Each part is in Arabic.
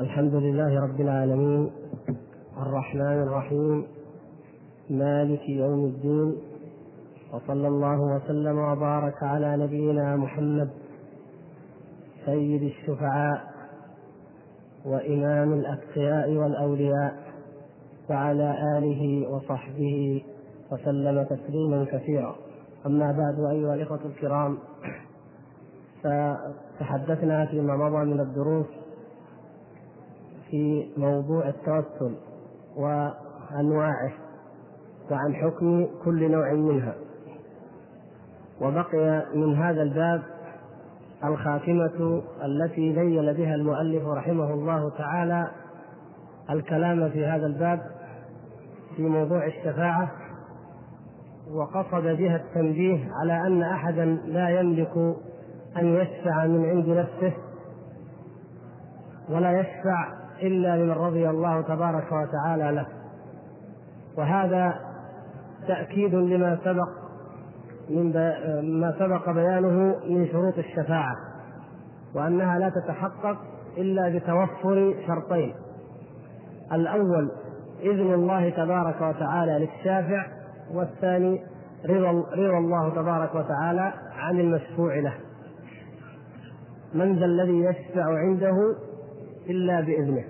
الحمد لله رب العالمين الرحمن الرحيم مالك يوم الدين وصلى الله وسلم وبارك على نبينا محمد سيد الشفعاء وإمام الأتقياء والأولياء وعلى آله وصحبه وسلم تسليما كثيرا. أما بعد أيها الإخوة الكرام فتحدثنا فيما مضى من الدروس في موضوع التوسل وأنواعه وعن حكم كل نوع منها. وبقي من هذا الباب الخاتمة التي بين بها المؤلف رحمه الله تعالى الكلام في هذا الباب في موضوع الشفاعة وقصد بها التنبيه على أن أحدا لا يملك أن يشفع من عند نفسه ولا يشفع إلا لمن رضي الله تبارك وتعالى له. وهذا تأكيد لما سبق من ما سبق بيانه من شروط الشفاعة وأنها لا تتحقق إلا بتوفر شرطين. الأول إذن الله تبارك وتعالى للشافع والثاني رضا رضا الله تبارك وتعالى عن المشفوع له. من ذا الذي يشفع عنده إلا بإذنه.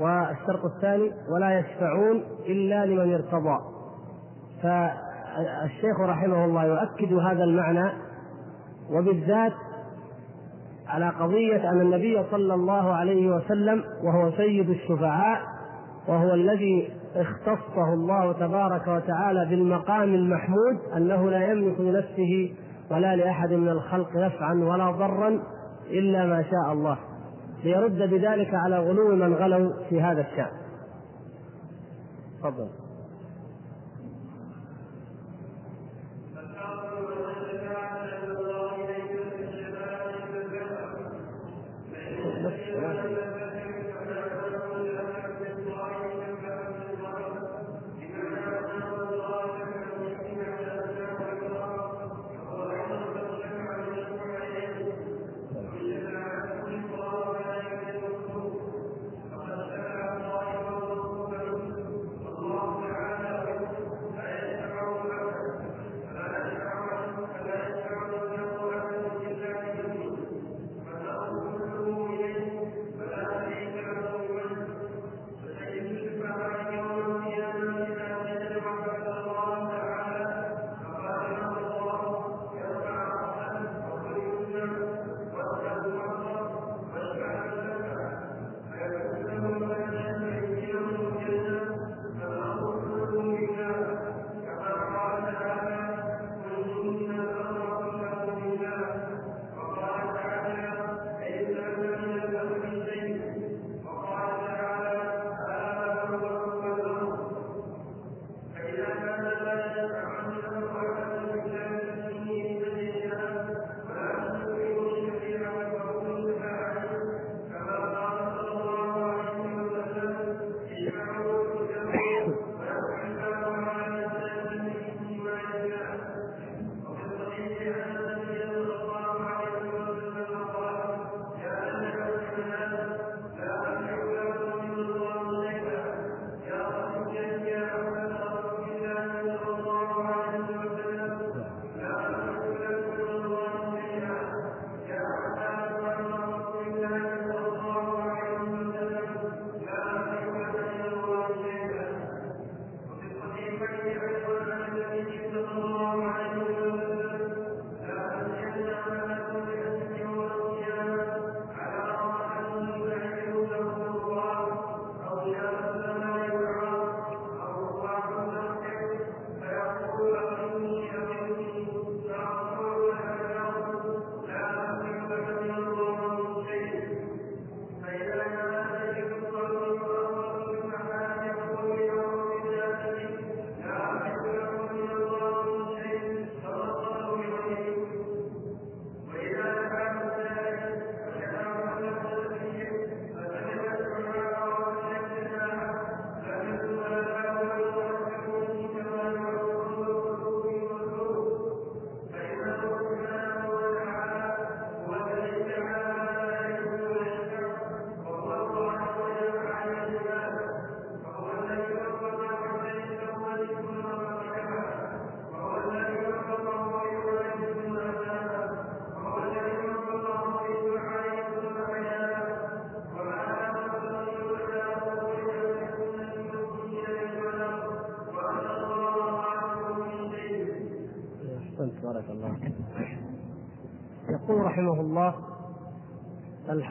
والشرط الثاني ولا يشفعون إلا لمن ارتضى. فالشيخ رحمه الله يؤكد هذا المعنى وبالذات على قضية أن النبي صلى الله عليه وسلم وهو سيد الشفعاء وهو الذي اختصه الله تبارك وتعالى بالمقام المحمود أنه لا يملك لنفسه ولا لأحد من الخلق نفعا ولا ضرا إلا ما شاء الله. ليرد بذلك على غلو من غلوا في هذا الشأن. تفضل.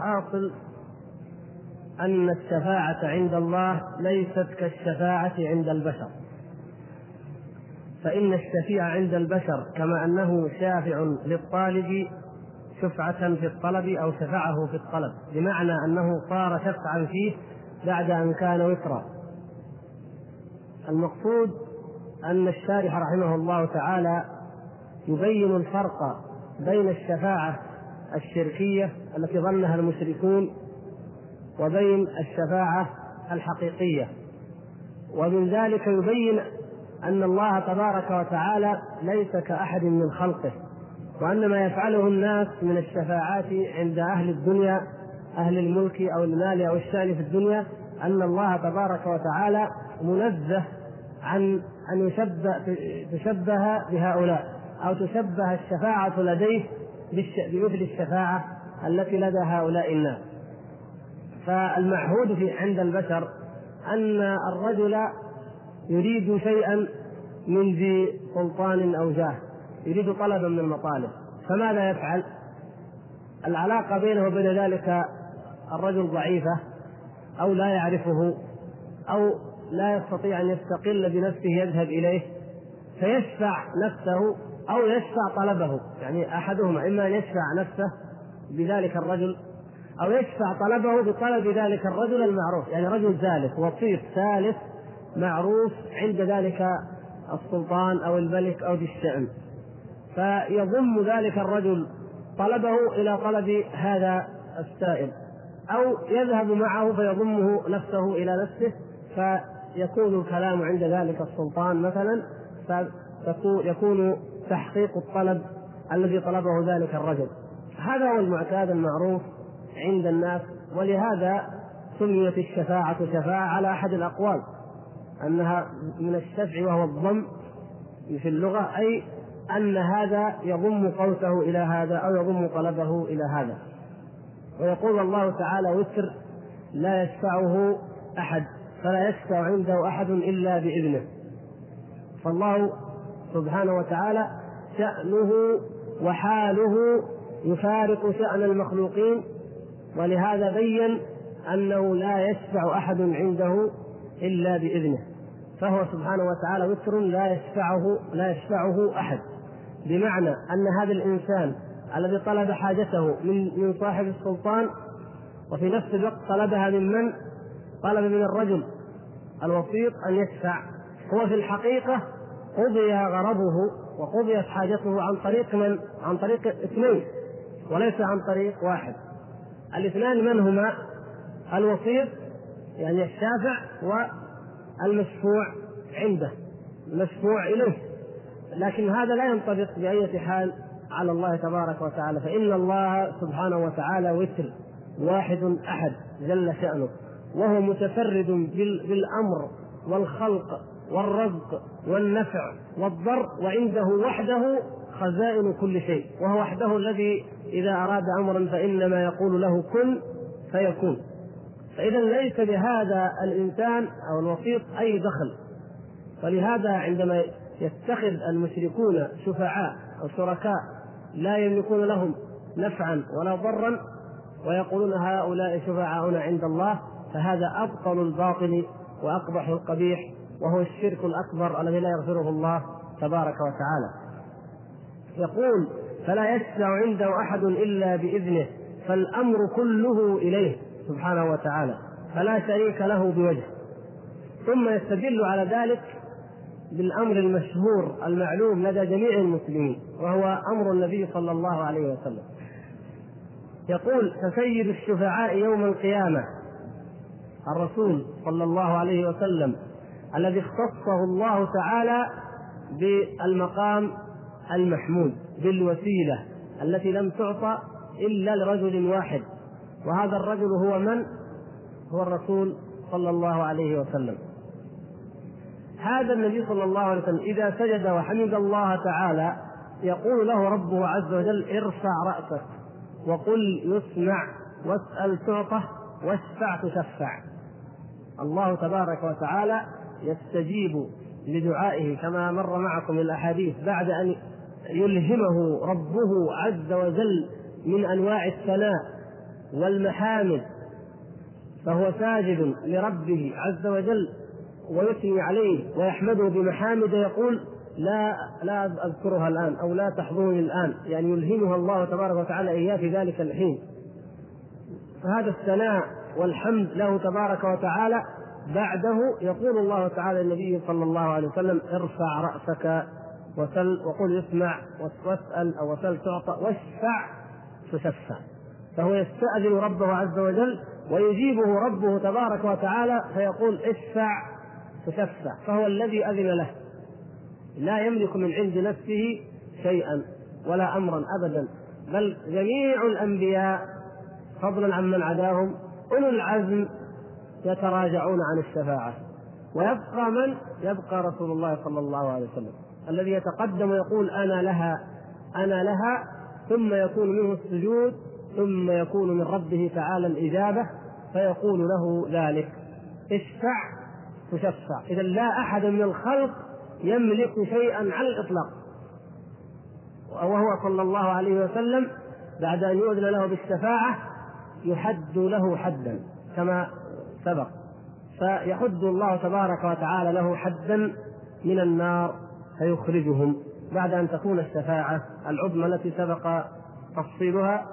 الحاصل أن الشفاعة عند الله ليست كالشفاعة عند البشر. فإن الشفيع عند البشر كما أنه شافع للطالب شفعة في الطلب أو شفعه في الطلب بمعنى أنه صار شفعا فيه بعد أن كان وترا. المقصود أن الشارح رحمه الله تعالى يبين الفرق بين الشفاعة الشركية التي ظنها المشركون وبين الشفاعة الحقيقية. ومن ذلك يبين أن الله تبارك وتعالى ليس كأحد من خلقه وأن ما يفعله الناس من الشفاعات عند أهل الدنيا أهل الملك أو المال أو الشأن في الدنيا أن الله تبارك وتعالى منزه عن أن يشبه تشبه بهؤلاء أو تشبه الشفاعة لديه بمثل الشفاعة التي لدى هؤلاء الناس فالمعهود في عند البشر أن الرجل يريد شيئا من ذي سلطان أو جاه يريد طلبا من المطالب فماذا يفعل؟ العلاقة بينه وبين ذلك الرجل ضعيفة أو لا يعرفه أو لا يستطيع أن يستقل بنفسه يذهب إليه فيشفع نفسه أو يشفع طلبه. يعني أحدهما إما أن يشفع نفسه بذلك الرجل أو يشفع طلبه بطلب ذلك الرجل المعروف. يعني رجل ثالث وسيط ثالث معروف عند ذلك السلطان أو الملك أو ذي الشأن. فيضم ذلك الرجل طلبه إلى طلب هذا السائل. أو يذهب معه فيضمه نفسه إلى نفسه فيكون الكلام عند ذلك السلطان مثلا فيكون تحقيق الطلب الذي طلبه ذلك الرجل. هذا هو المعتاد المعروف عند الناس ولهذا سميت الشفاعة شفاعة على أحد الأقوال أنها من الشفع وهو الضم في اللغة أي أن هذا يضم قوسه إلى هذا أو يضم طلبه إلى هذا. ويقول الله تعالى وتر لا يشفعه أحد فلا يشفع عنده أحد إلا بإذنه فالله سبحانه وتعالى شأنه وحاله يفارق شأن المخلوقين ولهذا بين أنه لا يشفع أحد عنده إلا بإذنه فهو سبحانه وتعالى وتر لا يشفعه لا يشفعه أحد بمعنى أن هذا الإنسان الذي طلب حاجته من من صاحب السلطان وفي نفس الوقت طلبها من من؟ طلب من الرجل الوسيط أن يشفع هو في الحقيقة قضي غرضه وقضيت حاجته عن طريق من؟ عن طريق اثنين وليس عن طريق واحد. الاثنان من هما؟ الوسيط يعني الشافع والمشفوع عنده المشفوع إليه لكن هذا لا ينطبق بأية حال على الله تبارك وتعالى فإن الله سبحانه وتعالى وتر واحد أحد جل شأنه وهو متفرد بالأمر والخلق والرزق والنفع والضر وعنده وحده خزائن كل شيء وهو وحده الذي إذا أراد أمرا فإنما يقول له كن فيكون. فإذا ليس لهذا الإنسان أو الوسيط أي دخل. ولهذا عندما يتخذ المشركون شفعاء أو شركاء لا يملكون لهم نفعا ولا ضرا ويقولون هؤلاء شفعاؤنا عند الله فهذا أبطل الباطل وأقبح القبيح وهو الشرك الأكبر الذي لا يغفره الله تبارك وتعالى. يقول فلا يشفع عنده أحد إلا بإذنه فالأمر كله إليه سبحانه وتعالى فلا شريك له بوجه ثم يستدل على ذلك بالأمر المشهور المعلوم لدى جميع المسلمين وهو أمر النبي صلى الله عليه وسلم. يقول فسيد الشفعاء يوم القيامة الرسول صلى الله عليه وسلم الذي اختصه الله تعالى بالمقام المحمود بالوسيلة التي لم تعطى إلا لرجل واحد. وهذا الرجل هو من؟ هو الرسول صلى الله عليه وسلم. هذا النبي صلى الله عليه وسلم إذا سجد وحمد الله تعالى يقول له ربه عز وجل ارفع رأسك وقل يسمع واسأل تعطى واشفع تشفع. الله تبارك وتعالى يستجيب لدعائه كما مر معكم الأحاديث بعد أن يلهمه ربه عز وجل من أنواع الثناء والمحامد فهو ساجد لربه عز وجل ويثني عليه ويحمده بمحامد يقول لا لا أذكرها الآن أو لا تحضرني الآن. يعني يلهمها الله تبارك وتعالى إياه في ذلك الحين. فهذا الثناء والحمد له تبارك وتعالى بعده يقول الله تعالى للنبي صلى الله عليه وسلم ارفع رأسك وسل وقل اسمع واسأل أو وسل تعطى واشفع تشفع. فهو يستأذن ربه عز وجل ويجيبه ربه تبارك وتعالى فيقول اشفع تشفع. فهو الذي أذن له. لا يملك من عند نفسه شيئا ولا أمرا أبدا. بل جميع الأنبياء فضلا عن من عداهم أولو العزم يتراجعون عن الشفاعة. ويبقى من؟ يبقى رسول الله صلى الله عليه وسلم. الذي يتقدم ويقول أنا لها أنا لها ثم يكون منه السجود ثم يكون من ربه تعالى الإجابة فيقول له ذلك. اشفع تشفع. إذا لا أحد من الخلق يملك شيئا على الإطلاق. وهو صلى الله عليه وسلم بعد أن يؤذن له بالشفاعة يحد له حدا. كما سبق. فيحد الله تبارك وتعالى له حدا من النار فيخرجهم بعد أن تكون الشفاعة العظمى التي سبق تفصيلها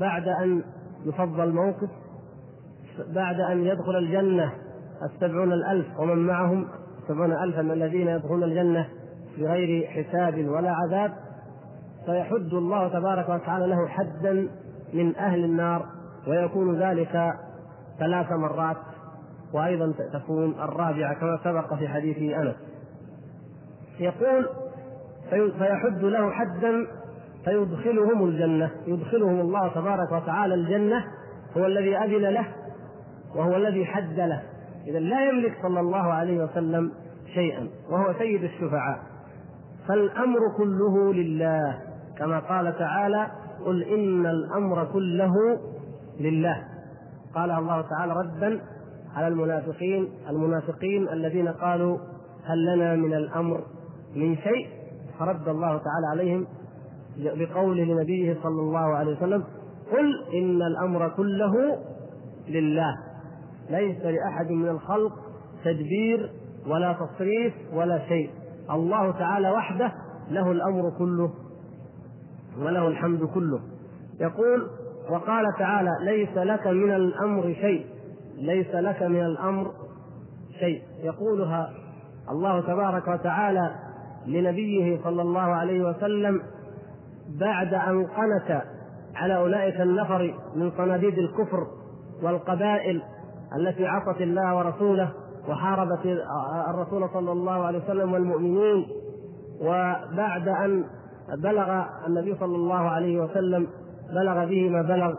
بعد أن يفضل الموقف بعد أن يدخل الجنة السبعون الألف ومن معهم سبعون ألفا من الذين يدخلون الجنة بغير حساب ولا عذاب فيحد الله تبارك وتعالى له حدا من أهل النار ويكون ذلك ثلاث مرات وأيضا تكون الرابعة كما سبق في حديث أنس. يقول فيحد له حدا فيدخلهم الجنة. يدخلهم الله تبارك وتعالى الجنة هو الذي أذن له وهو الذي حد له. إذا لا يملك صلى الله عليه وسلم شيئا وهو سيد الشفعاء. فالأمر كله لله كما قال تعالى قل إن الأمر كله لله. قال الله تعالى ردا على المنافقين المنافقين الذين قالوا هل لنا من الأمر من شيء؟ فرد الله تعالى عليهم بقول لنبيه صلى الله عليه وسلم قل إن الأمر كله لله. ليس لأحد من الخلق تدبير ولا تصريف ولا شيء. الله تعالى وحده له الأمر كله وله الحمد كله. يقول وقال تعالى ليس لك من الأمر شيء ليس لك من الأمر شيء. يقولها الله تبارك وتعالى لنبيه صلى الله عليه وسلم بعد أن قنت على أولئك النفر من صناديد الكفر والقبائل التي عصت الله ورسوله وحاربت الرسول صلى الله عليه وسلم والمؤمنين. وبعد أن بلغ النبي صلى الله عليه وسلم بلغ به ما بلغ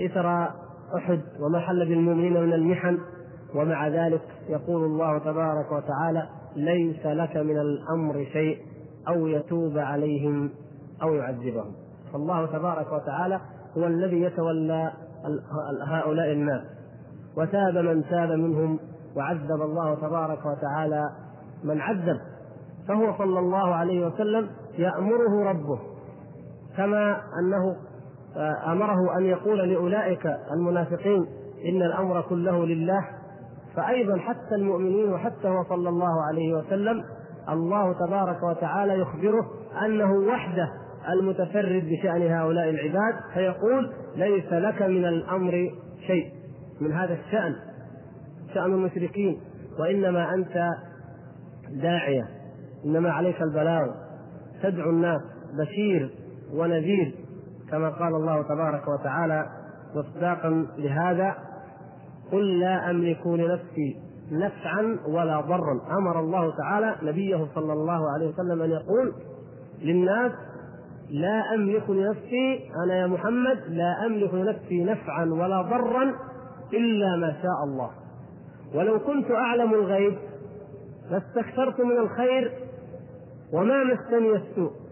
إثر أحد وما حل بالمؤمنين من المحن ومع ذلك يقول الله تبارك وتعالى ليس لك من الأمر شيء أو يتوب عليهم أو يعذبهم. فالله تبارك وتعالى هو الذي يتولى هؤلاء الناس. وتاب من تاب منهم وعذب الله تبارك وتعالى من عذب. فهو صلى الله عليه وسلم يأمره ربه كما أنه أمره أن يقول لأولئك المنافقين إن الأمر كله لله فأيضا حتى المؤمنين وحتى هو صلى الله عليه وسلم الله تبارك وتعالى يخبره أنه وحده المتفرد بشأن هؤلاء العباد فيقول ليس لك من الأمر شيء من هذا الشأن شأن المشركين وإنما أنت داعية إنما عليك البلاغ تدعو الناس بشير ونذير كما قال الله تبارك وتعالى مصداقا لهذا قل لا أملك لنفسي نفعا ولا ضرا. أمر الله تعالى نبيه صلى الله عليه وسلم أن يقول للناس لا أملك لنفسي أنا يا محمد لا أملك لنفسي نفعا ولا ضرا إلا ما شاء الله. ولو كنت أعلم الغيب لاستكثرت من الخير وما مسني السوء.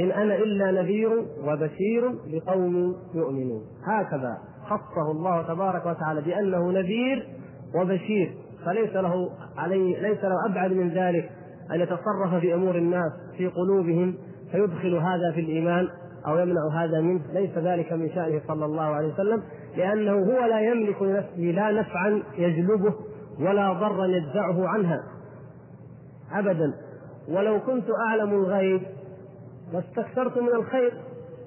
إن أنا إلا نذير وبشير لقوم يؤمنون. هكذا خصه الله تبارك وتعالى بأنه نذير وبشير فليس له عليه ليس له أبعد من ذلك أن يتصرف في أمور الناس في قلوبهم فيدخل هذا في الإيمان أو يمنع هذا منه. ليس ذلك من شأنه صلى الله عليه وسلم لأنه هو لا يملك لنفسه لا نفعا يجلبه ولا ضرا يدفعه عنها أبدا. ولو كنت أعلم الغيب لاستكثرت من الخير.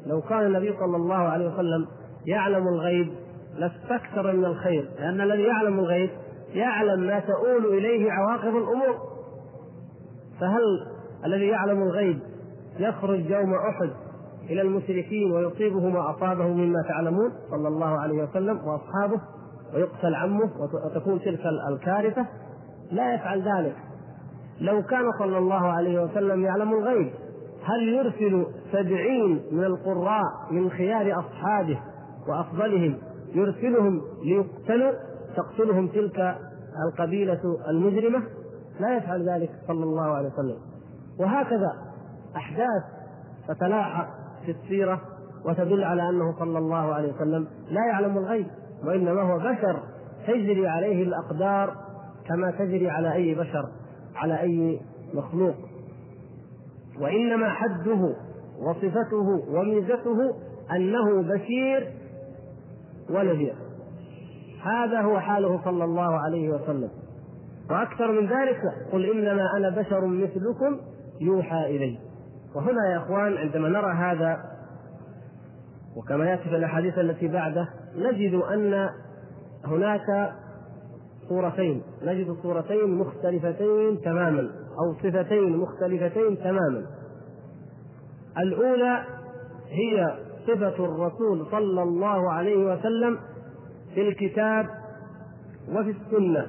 لو كان النبي صلى الله عليه وسلم يعلم الغيب لاستكثر من الخير لأن الذي يعلم الغيب يعلم ما تؤول إليه عواقب الأمور. فهل الذي يعلم الغيب يخرج يوم أحد إلى المشركين ويصيبه ما أصابه مما تعلمون صلى الله عليه وسلم وأصحابه ويقتل عمه وتكون تلك الكارثة؟ لا يفعل ذلك. لو كان صلى الله عليه وسلم يعلم الغيب هل يرسل سبعين من القراء من خيار أصحابه وأفضلهم يرسلهم ليقتلوا تقتلهم تلك القبيلة المجرمة؟ لا يفعل ذلك صلى الله عليه وسلم. وهكذا أحداث تتلاحق في السيرة وتدل على أنه صلى الله عليه وسلم لا يعلم الغيب وإنما هو بشر تجري عليه الأقدار كما تجري على أي بشر على أي مخلوق. وإنما حده وصفته وميزته أنه بشير ونذير. هذا هو حاله صلى الله عليه وسلم. وأكثر من ذلك قل إنما أنا بشر مثلكم يوحى إلي. وهنا يا إخوان عندما نرى هذا وكما يأتي في الأحاديث التي بعده نجد أن هناك صورتين نجد صورتين مختلفتين تماما. أو صفتين مختلفتين تماما. الأولى هي صفة الرسول صلى الله عليه وسلم في الكتاب وفي السنة.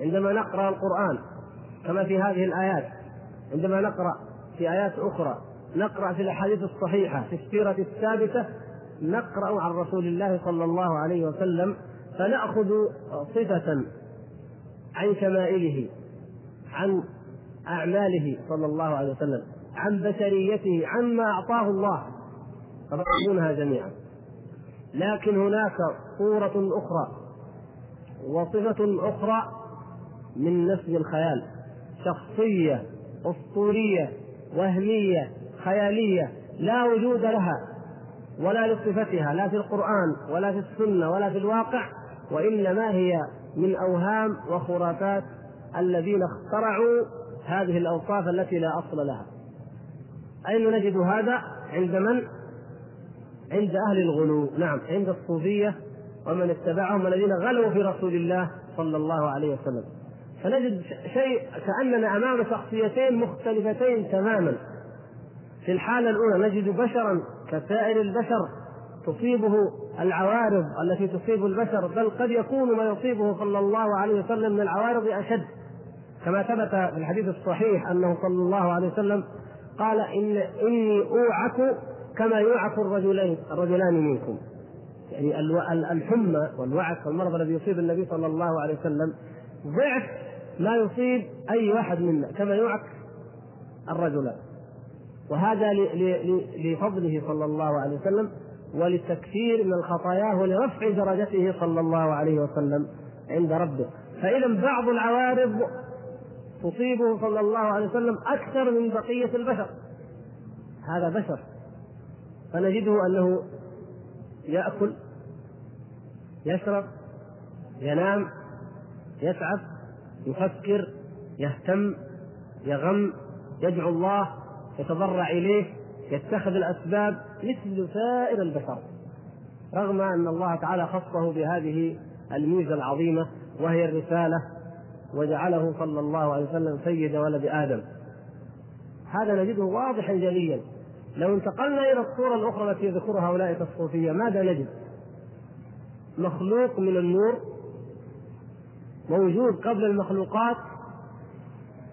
عندما نقرأ القرآن كما في هذه الآيات عندما نقرأ في آيات أخرى نقرأ في الأحاديث الصحيحة في السيرة الثابتة نقرأ عن رسول الله صلى الله عليه وسلم فنأخذ صفة عن شمائله عن أعماله صلى الله عليه وسلم عن بشريته عما أعطاه الله. فنقولونها جميعا. لكن هناك صورة أخرى وصفة أخرى من نسج الخيال. شخصية أسطورية وهمية خيالية لا وجود لها ولا لصفتها لا في القرآن ولا في السنة ولا في الواقع وإنما هي من أوهام وخرافات الذين اخترعوا هذه الأوصاف التي لا أصل لها. أين نجد هذا؟ عند من؟ عند أهل الغلو. نعم عند الصوفية ومن اتبعهم الذين غلوا في رسول الله صلى الله عليه وسلم. فنجد شيء كأننا أمام شخصيتين مختلفتين تماما. في الحالة الأولى نجد بشرا كسائر البشر تصيبه العوارض التي تصيب البشر بل قد يكون ما يصيبه صلى الله عليه وسلم من العوارض أشد. كما ثبت في الحديث الصحيح أنه صلى الله عليه وسلم قال إن إني أوعك كما يوعك الرجلين الرجلان منكم. يعني الحمى والوعك والمرض الذي يصيب النبي صلى الله عليه وسلم ضعف ما يصيب أي واحد منا كما يوعك الرجلان وهذا لفضله صلى الله عليه وسلم ولتكثير من خطاياه ولرفع درجته صلى الله عليه وسلم عند ربه. فإذا بعض العوارض تصيبه صلى الله عليه وسلم أكثر من بقية البشر. هذا بشر. فنجده أنه يأكل يشرب ينام يتعب يفكر يهتم يغم يدعو الله يتضرع إليه يتخذ الأسباب مثل سائر البشر. رغم أن الله تعالى خصه بهذه الميزه العظيمة وهي الرسالة وجعله صلى الله عليه وسلم سيد ولد آدم. هذا نجده واضحا جليا. لو انتقلنا إلى الصورة الأخرى التي يذكرها اولئك الصوفيه ماذا نجد؟ مخلوق من النور موجود قبل المخلوقات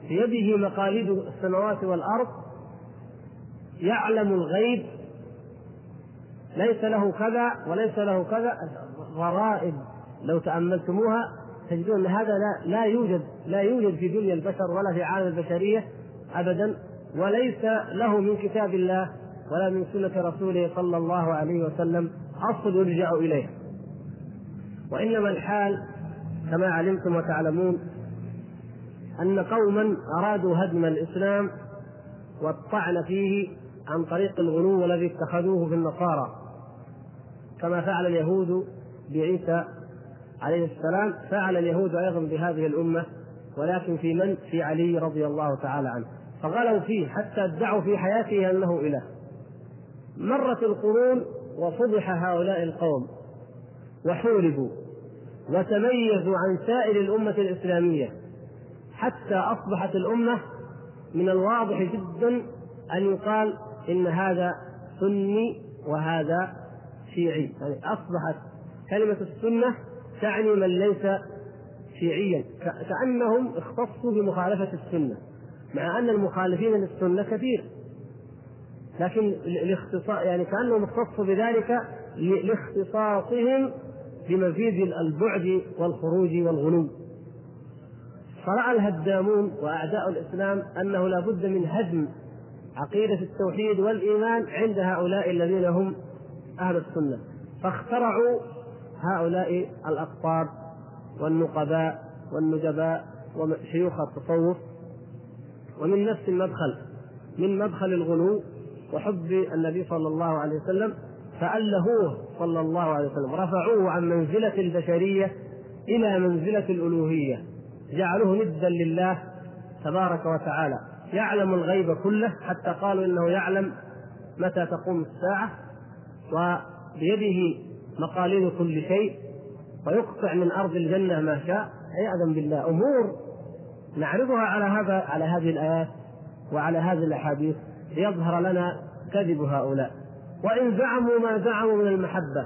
في يده مقاليد السماوات والأرض يعلم الغيب ليس له كذا وليس له كذا غرائب. لو تأملتموها تجدون أن هذا لا, لا يوجد لا يوجد في دنيا البشر ولا في عالم البشرية أبدا وليس له من كتاب الله ولا من سنة رسوله صلى الله عليه وسلم. أصل يرجع إليه. وإنما الحال كما علمتم وتعلمون أن قوما أرادوا هدم الإسلام والطعن فيه عن طريق الغلو الذي اتخذوه في النصارى كما فعل اليهود بعيسى عليه السلام فعل اليهود أيضا بهذه الأمة ولكن في من؟ في علي رضي الله تعالى عنه. فغلوا فيه حتى ادعوا في حياته أنه إله. مرت القرون وفضح هؤلاء القوم وحوربوا وتميزوا عن سائر الأمة الإسلامية حتى أصبحت الأمة من الواضح جدا أن يقال إن هذا سني وهذا شيعي. يعني أصبحت كلمة السنة تعني من ليس شيعيا. كأنهم اختصوا بمخالفة السنة مع أن المخالفين للسنة كثير. لكن الاختصاص يعني كأنهم اختصوا بذلك لاختصاصهم بمزيد البعد والخروج والغلو. فرأى الهدامون وأعداء الإسلام أنه لا بد من هدم عقيدة التوحيد والإيمان عند هؤلاء الذين هم أهل السنة. فاخترعوا هؤلاء الأقطاب والنقباء والنجباء وشيوخ التصوف ومن نفس المدخل من مدخل الغلو وحب النبي صلى الله عليه وسلم فألهوه صلى الله عليه وسلم رفعوه عن منزلة البشرية إلى منزلة الألوهية جعلوه ندا لله تبارك وتعالى يعلم الغيب كله حتى قالوا إنه يعلم متى تقوم الساعة وبيده مقاليد كل شيء ويقطع من أرض الجنة ما شاء. عياذا بالله أمور نعرضها على هذا على هذه الآيات وعلى هذه الأحاديث ليظهر لنا كذب هؤلاء. وإن زعموا ما زعموا من المحبة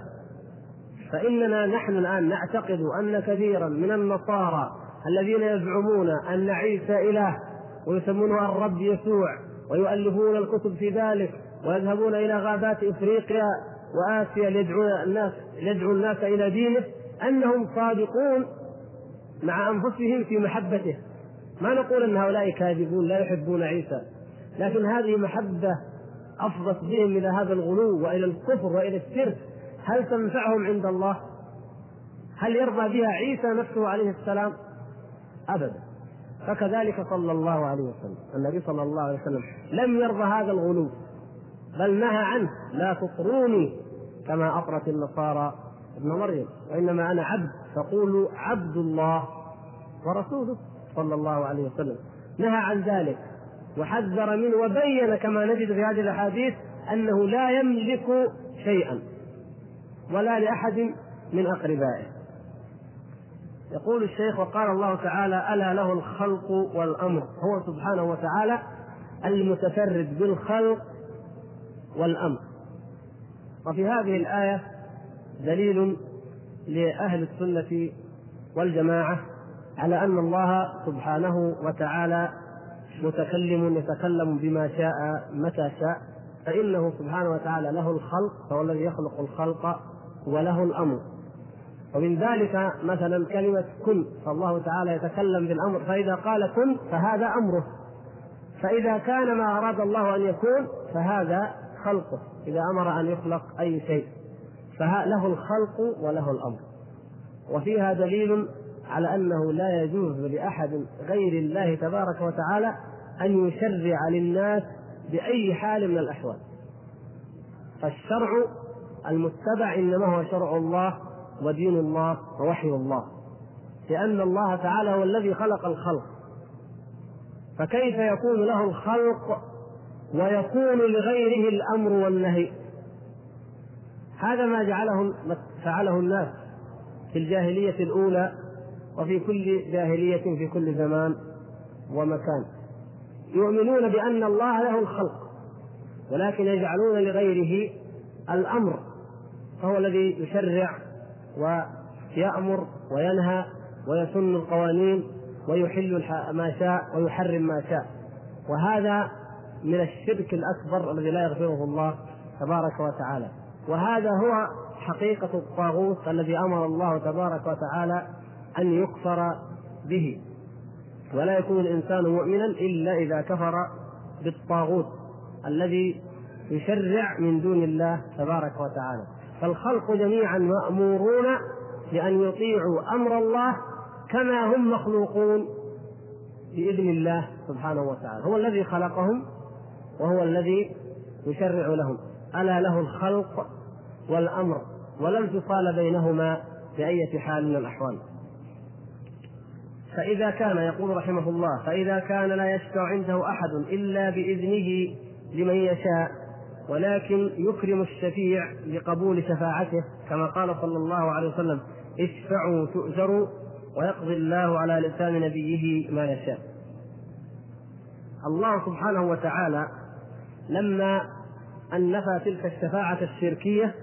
فإننا نحن الآن نعتقد أن كثيرا من النصارى الذين يزعمون أن عيسى إله ويسمونه الرب يسوع ويؤلفون الكتب في ذلك ويذهبون إلى غابات إفريقيا وآسيا ليدعون الناس ليدعو الناس إلى دينه أنهم صادقون مع أنفسهم في محبته ما نقول أن هؤلاء كاذبون لا يحبون عيسى لكن هذه محبة أفضت بهم إلى هذا الغلو وإلى الكفر وإلى الشرك هل تنفعهم عند الله؟ هل يرضى بها عيسى نفسه عليه السلام؟ ابدا فكذلك صلى الله عليه وسلم النبي صلى الله عليه وسلم لم يرضى هذا الغلو بل نهى عنه لا تطروني كما أطرت النصارى ابن مريم وإنما أنا عبد فقولوا عبد الله ورسوله صلى الله عليه وسلم. نهى عن ذلك وحذر منه وبين كما نجد في هذه الأحاديث أنه لا يملك شيئا ولا لأحد من أقربائه. يقول الشيخ وقال الله تعالى ألا له الخلق والأمر. هو سبحانه وتعالى المتفرد بالخلق والأمر. وفي هذه الآية دليل لأهل السنة والجماعة على أن الله سبحانه وتعالى متكلم يتكلم بما شاء متى شاء فإنه سبحانه وتعالى له الخلق فهو الذي يخلق الخلق وله الأمر. ومن ذلك مثلا كلمة كن فالله تعالى يتكلم بالأمر فإذا قال كن فهذا أمره. فإذا كان ما أراد الله أن يكون فهذا خلقه إذا أمر أن يخلق أي شيء فله الخلق وله الأمر. وفيها دليل على أنه لا يجوز لأحد غير الله تبارك وتعالى أن يشرع للناس بأي حال من الأحوال. فالشرع المتبع إنما هو شرع الله ودين الله ووحي الله لأن الله تعالى هو الذي خلق الخلق. فكيف يكون له الخلق ويكون لغيره الأمر والنهي. هذا ما جعله فعله الناس في الجاهلية الأولى وفي كل جاهلية في كل زمان ومكان. يؤمنون بأن الله له الخلق ولكن يجعلون لغيره الأمر فهو الذي يشرع ويأمر وينهى ويسن القوانين ويحل ما شاء ويحرم ما شاء. وهذا من الشرك الأكبر الذي لا يغفره الله تبارك وتعالى. وهذا هو حقيقة الطاغوت الذي أمر الله تبارك وتعالى أن يكفر به. ولا يكون الإنسان مؤمنا إلا إذا كفر بالطاغوت الذي يشرع من دون الله تبارك وتعالى. فالخلق جميعا مأمورون بأن يطيعوا أمر الله كما هم مخلوقون بإذن الله سبحانه وتعالى. هو الذي خلقهم وهو الذي يشرع لهم. ألا له الخلق والأمر ولا انفصال بينهما بأية حال من الأحوال. فإذا كان يقول رحمه الله فإذا كان لا يشفع عنده أحد إلا بإذنه لمن يشاء ولكن يكرم الشفيع بقبول شفاعته كما قال صلى الله عليه وسلم اشفعوا تؤجروا ويقضي الله على لسان نبيه ما يشاء. الله سبحانه وتعالى لما أن نفى تلك الشفاعة الشركية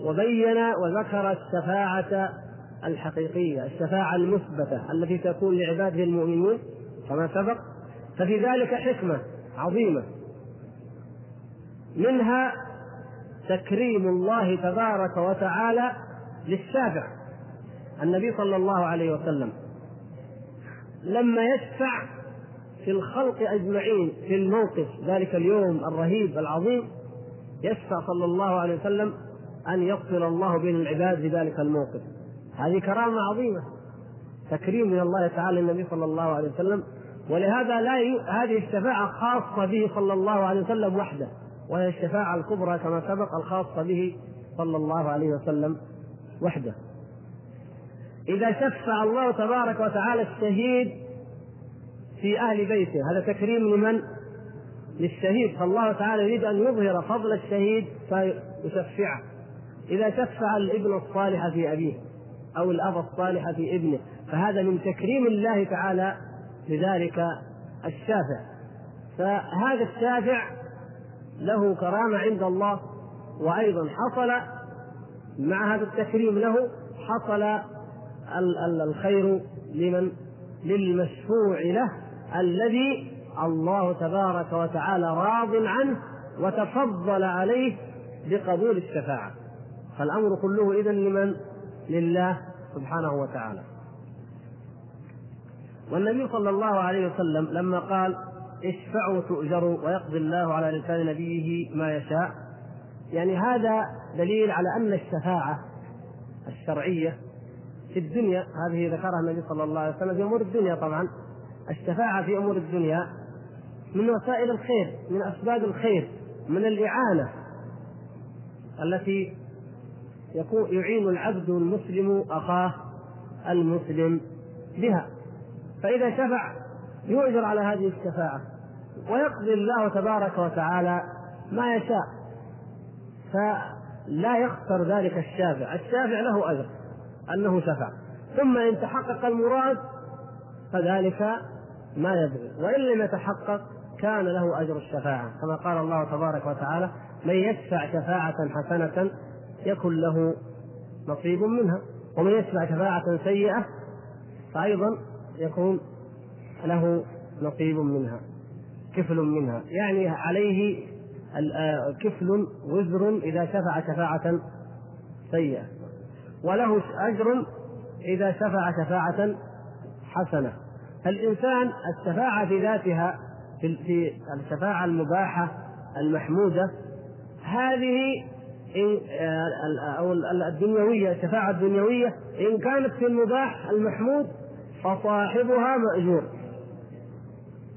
وبين وذكر الشفاعة الحقيقية الشفاعة المثبتة التي تكون لعباده المؤمنين كما سبق ففي ذلك حكمة عظيمة. منها تكريم الله تبارك وتعالى للشافع النبي صلى الله عليه وسلم. لما يشفع في الخلق أجمعين في الموقف. ذلك اليوم الرهيب العظيم. يشفع صلى الله عليه وسلم أن يغفر الله بين العباد في ذلك الموقف. هذه كرامة عظيمة. تكريم من الله تعالى للنبي صلى الله عليه وسلم. ولهذا لا ي... هذه الشفاعة خاصة به صلى الله عليه وسلم وحده. وهي الشفاعة الكبرى كما سبق الخاصة به صلى الله عليه وسلم وحده. إذا شفع الله تبارك وتعالى الشهيد في أهل بيته. هذا تكريم لمن؟ للشهيد. فالله تعالى يريد أن يظهر فضل الشهيد فيشفعه. إذا شفع الابن الصالح في أبيه أو الأب الصالح في ابنه فهذا من تكريم الله تعالى لذلك الشافع. فهذا الشافع له كرامة عند الله وأيضا حصل مع هذا التكريم له حصل الخير لمن؟ للمشفوع له. الذي الله تبارك وتعالى راض عنه وتفضل عليه بقبول الشفاعة فالأمر كله إذا لمن؟ لله سبحانه وتعالى والنبي صلى الله عليه وسلم لما قال اشفعوا تؤجروا ويقضي الله على لسان نبيه ما يشاء يعني هذا دليل على أن الشفاعة الشرعية في الدنيا هذه ذكرها النبي صلى الله عليه وسلم في أمور الدنيا طبعا الشفاعة في أمور الدنيا من وسائل الخير من أسباب الخير من الإعانة التي يكون يعين العبد المسلم أخاه المسلم بها. فإذا شفع يؤجر على هذه الشفاعة ويقضي الله تبارك وتعالى ما يشاء. فلا يخسر ذلك الشافع. الشافع له أجر أنه شفع. ثم إن تحقق المراد فذلك ما يدري. وإن لم يتحقق كان له أجر الشفاعة. كما قال الله تبارك وتعالى من يشفع شفاعة حسنة يكن له نصيب منها. ومن يشفع شفاعة سيئة فايضا يكون له نصيب منها كفل منها. يعني عليه آه، كفل وزر إذا شفع شفاعة سيئة. وله أجر إذا شفع شفاعة حسنة. فالإنسان الشفاعة في ذاتها في الشفاعة المباحة المحمودة هذه إن أو الدنيوية الشفاعة الدنيوية إن كانت في المباح المحمود فصاحبها مأجور.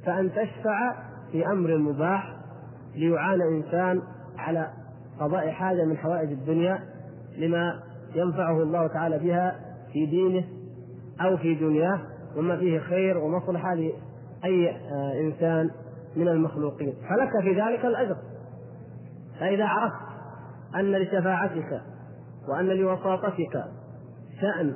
فأن تشفع في أمر مباح ليعان إنسان على قضاء حاجة من حوائج الدنيا لما ينفعه الله تعالى بها في دينه أو في دنياه. وما فيه خير ومصلحة لأي آه، إنسان من المخلوقين. فلك في ذلك الأجر. فإذا عرفت أن لشفاعتك وأن لوساطتك شأن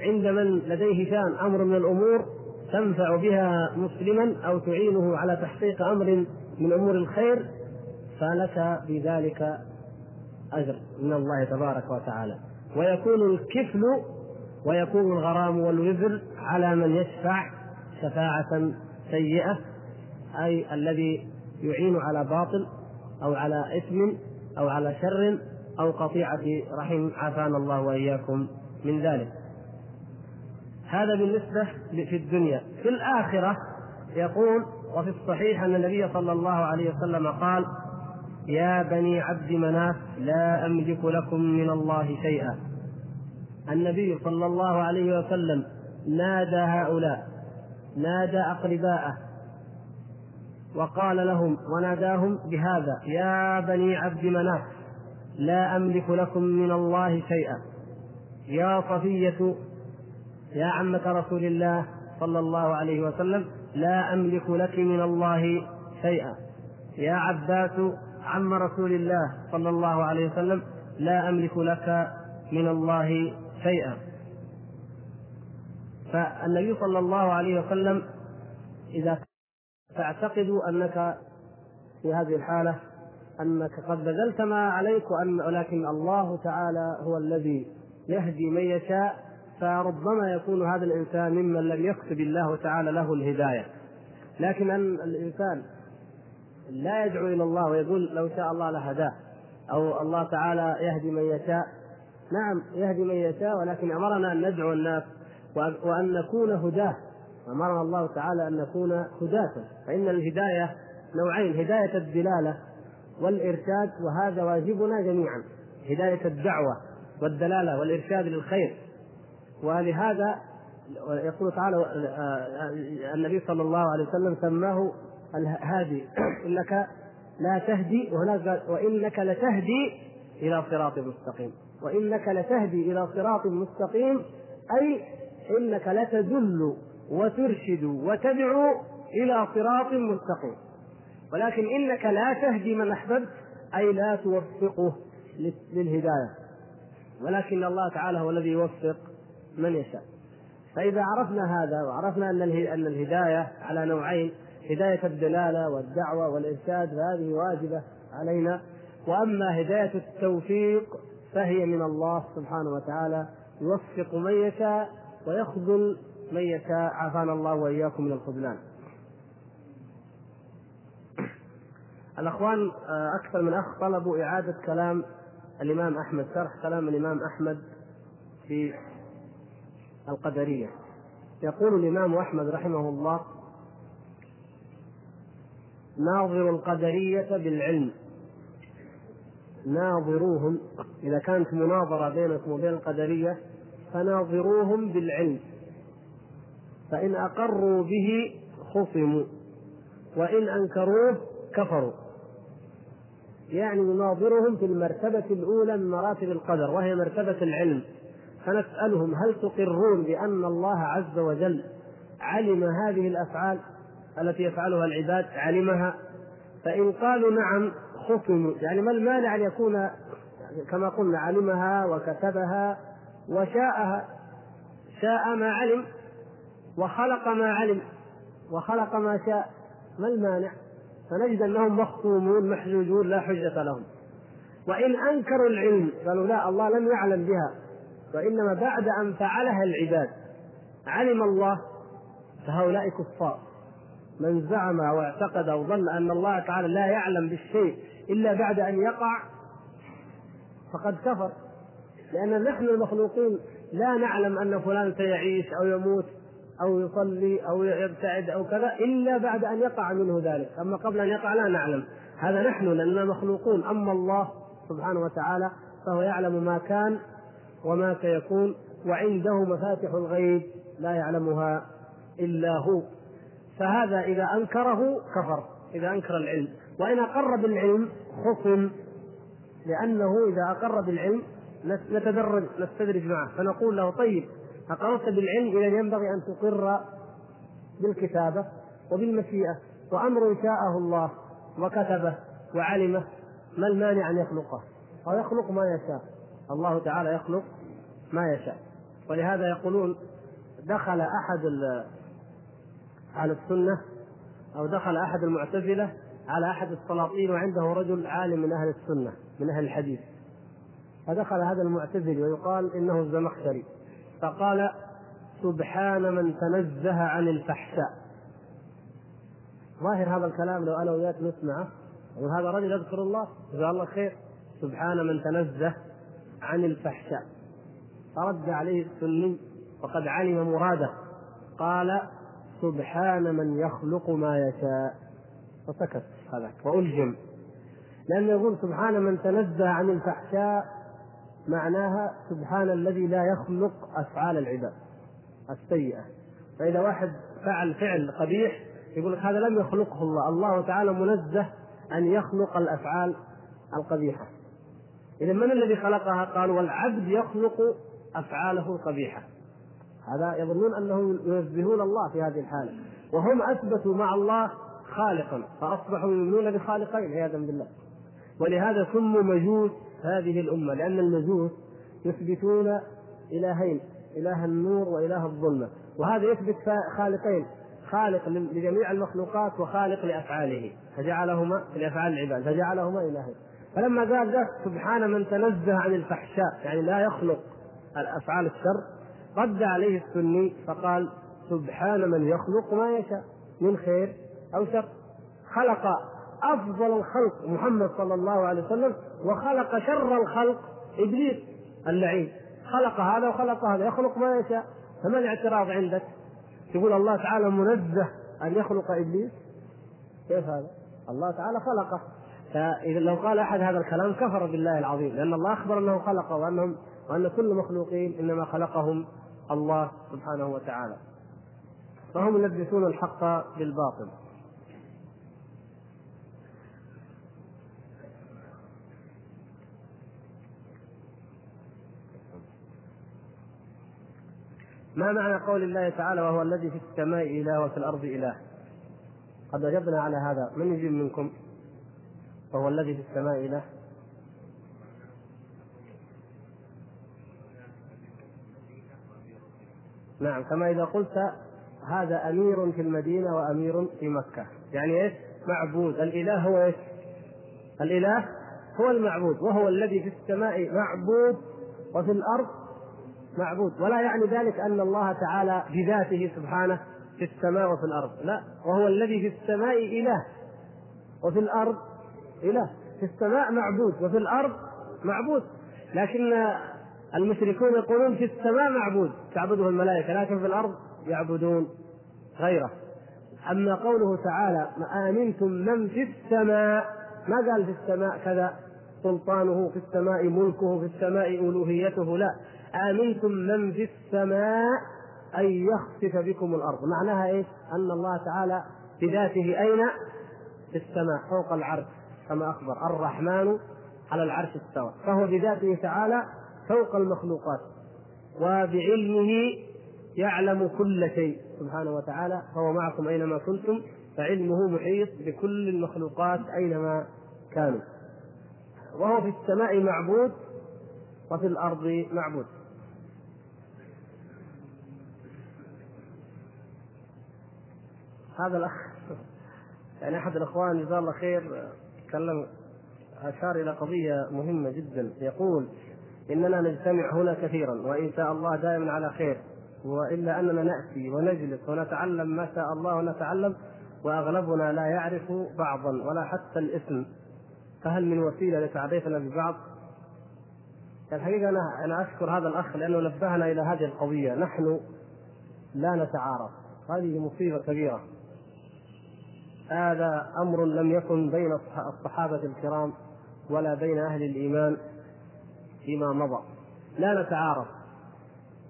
عند من لديه شأن أمر من الأمور تنفع بها مسلما أو تعينه على تحقيق أمر من أمور الخير فلك في ذلك أجر. من الله تبارك وتعالى. ويكون الكفل ويكون الغرام والوزر على من يشفع شفاعة سيئة أي الذي يعين على باطل أو على إثم أو على شر أو قطيعة رحم عافانا الله وإياكم من ذلك. هذا بالنسبة في الدنيا. في الآخرة يقول وفي الصحيح أن النبي صلى الله عليه وسلم قال يا بني عبد مناف لا أملك لكم من الله شيئا. النبي صلى الله عليه وسلم نادى هؤلاء نادى أقرباءه وقال لهم وناداهم بهذا يا بني عبد مناف لا أملك لكم من الله شيئا. يا صفية يا عمة رسول الله صلى الله عليه وسلم لا أملك لك من الله شيئا. يا عباس عم رسول الله صلى الله عليه وسلم لا أملك لك من الله شيئا. فالنبي صلى الله عليه وسلم إذا تعتقد أنك في هذه الحالة أنك قد بذلت ما عليك وأن ولكن الله تعالى هو الذي يهدي من يشاء فربما يكون هذا الإنسان ممن لم يكتب الله تعالى له الهداية. لكن أن الإنسان لا يدعو إلى الله ويقول لو شاء الله لهداه أو الله تعالى يهدي من يشاء نعم يهدي من يشاء ولكن أمرنا أن ندعو الناس وأن نكون هداة. أمرنا الله تعالى أن نكون هداة. فإن الهداية نوعين هداية الدلالة والإرشاد وهذا واجبنا جميعا. هداية الدعوة والدلالة والإرشاد للخير. ولهذا يقول تعالى النبي صلى الله عليه وسلم سماه الهادي. إنك لا تهدي وهناك وإنك لتهدي إلى صراط مستقيم. وإنك لتهدي إلى صراط مستقيم أي إنك لتدل وترشد وتدعو إلى صراط مستقيم. ولكن إنك لا تهدي من أحببت أي لا توفقه للهداية. ولكن الله تعالى هو الذي يوفق من يشاء. فإذا عرفنا هذا وعرفنا أن أن الهداية على نوعين هداية الدلالة والدعوة والإرشاد فهذه واجبة علينا. وأما هداية التوفيق فهي من الله سبحانه وتعالى يوفق من يشاء ويخذل من يشاء عافانا الله وإياكم من الخذلان. الأخوان آه، أكثر من أخ طلبوا إعادة كلام الإمام أحمد شرح كلام الإمام أحمد في القدرية. يقول الإمام أحمد رحمه الله ناظر القدرية بالعلم ناظروهم إذا كانت مناظرة بينكم وبين القدرية فناظروهم بالعلم. فإن أقروا به خصموا وإن أنكروه كفروا. يعني نناظرهم في المرتبة الأولى من مراتب القدر وهي مرتبة العلم. فنسألهم هل تقرون بأن الله عز وجل علم هذه الأفعال التي يفعلها العباد؟ علمها. فإن قالوا نعم خصموا يعني ما المانع أن يكون كما قلنا علمها وكتبها وشاءها. شاء ما علم وخلق ما علم وخلق ما شاء. ما المانع؟ فنجد أنهم مخصومون محجوجون لا حجة لهم. وإن أنكروا العلم قالوا لا الله لم يعلم بها. وإنما بعد أن فعلها العباد علم الله فهؤلاء كفار. من زعم أو اعتقد أو ظن أن الله تعالى لا يعلم بالشيء إلا بعد أن يقع فقد كفر. لأن نحن المخلوقين لا نعلم أن فلان سيعيش أو يموت أو يصلي أو يبتعد أو كذا إلا بعد أن يقع منه ذلك. أما قبل أن يقع لا نعلم. هذا نحن لأننا مخلوقون أما الله سبحانه وتعالى فهو يعلم ما كان وما سيكون وعنده مفاتح الغيب لا يعلمها إلا هو. فهذا إذا أنكره كفر. إذا أنكر العلم. وإن أقر بالعلم خصم لأنه إذا أقر بالعلم نتدرج نستدرج معه. فنقول له طيب أقررت بالعلم إذا ينبغي أن تقر بالكتابة وبالمشيئة. وأمر شاءه الله وكتبه وعلمه ما المانع أن يخلقه. أو يخلق ما يشاء. الله تعالى يخلق ما يشاء. ولهذا يقولون دخل أحد أهل السنة أو دخل أحد المعتزلة على أحد السلاطين وعنده رجل عالم من أهل السنة من أهل الحديث. فدخل هذا المعتزلي ويقال إنه الزمخشري. فقال سبحان من تنزه عن الفحشاء. ظاهر هذا الكلام لو أنا وياك نسمعه. وهذا رجل يذكر الله جزاه الله خير. سبحان من تنزه عن الفحشاء. فرد عليه السني وقد علم مراده. قال سبحان من يخلق ما يشاء. فسكت هذاك وألجم لأنه يقول سبحان من تنزه عن الفحشاء معناها سبحان الذي لا يخلق أفعال العباد السيئة. فإذا واحد فعل فعل قبيح يقول لك هذا لم يخلقه الله. الله تعالى منزه أن يخلق الأفعال القبيحة. إذا من الذي خلقها؟ قالوا والعبد يخلق أفعاله القبيحة. هذا يظنون أنهم ينزهون الله في هذه الحالة. وهم أثبتوا مع الله خالقا فأصبحوا يؤمنون بخالقين عياذا بالله. ولهذا سموا مجوس هذه الأمة لأن المجوس يثبتون إلهين إله النور وإله الظلمة. وهذا يثبت خالقين خالق لجميع المخلوقات وخالق لأفعاله. فجعلهما لأفعال العباد فجعلهما إلهين. فلما قال ذا سبحان من تنزه عن الفحشاء يعني لا يخلق الأفعال الشر رد عليه السني فقال سبحان من يخلق ما يشاء من خير أو شر. خلق أفضل الخلق محمد صلى الله عليه وسلم وخلق شر الخلق إبليس اللعين. خلق هذا وخلق هذا يخلق ما يشاء. فما الاعتراض عندك؟ يقول الله تعالى منزه أن يخلق إبليس. كيف هذا؟ الله تعالى خلقه. فإذا لو قال أحد هذا الكلام كفر بالله العظيم لأن الله أخبر أنه خلقه وأنهم وأن كل مخلوقين إنما خلقهم الله سبحانه وتعالى. فهم يلبسون الحق بالباطل. ما معنى قول الله تعالى وهو الذي في السماء إله وفي الأرض إله؟ قد أجبنا على هذا. من يجيب منكم؟ وهو الذي في السماء إله؟ نعم كما إذا قلت هذا أمير في المدينة وأمير في مكة. يعني إيش؟ معبود. الإله هو إيش؟ الإله هو المعبود وهو الذي في السماء معبود وفي الأرض معبود. ولا يعني ذلك أن الله تعالى بذاته سبحانه في السماء وفي الأرض. لا وهو الذي في السماء إله وفي الأرض إله. في السماء معبود وفي الأرض معبود. لكن المشركون يقولون في السماء معبود تعبده الملائكة لكن في الأرض يعبدون غيره. أما قوله تعالى آمنتم من في السماء؟ ما قال في السماء كذا؟ سلطانه في السماء ملكه في السماء ألوهيته لا. آمنتم من في السماء أن يخسف بكم الأرض. معناها إيش؟ أن الله تعالى بذاته أين؟ في السماء فوق العرش كما أخبر الرحمن على العرش استوى. فهو بذاته تعالى فوق المخلوقات وبعلمه يعلم كل شيء سبحانه وتعالى فهو معكم أينما كنتم فعلمه محيط بكل المخلوقات أينما كانوا. وهو في السماء معبود وفي الأرض معبود. هذا الأخ يعني أحد الإخوان جزاه الله خير تكلم أشار إلى قضية مهمة جدا. يقول إننا نجتمع هنا كثيرا وإن شاء الله دائما على خير. وإلا أننا نأتي ونجلس ونتعلم ما شاء الله ونتعلم وأغلبنا لا يعرف بعضا ولا حتى الاسم. فهل من وسيلة لتعريفنا ببعض؟ الحقيقة أنا أنا أشكر هذا الأخ لأنه نبهنا إلى هذه القضية. نحن لا نتعارف. هذه مصيبة كبيرة. هذا أمر لم يكن بين الصحابة الكرام ولا بين أهل الإيمان. فيما مضى لا نتعارف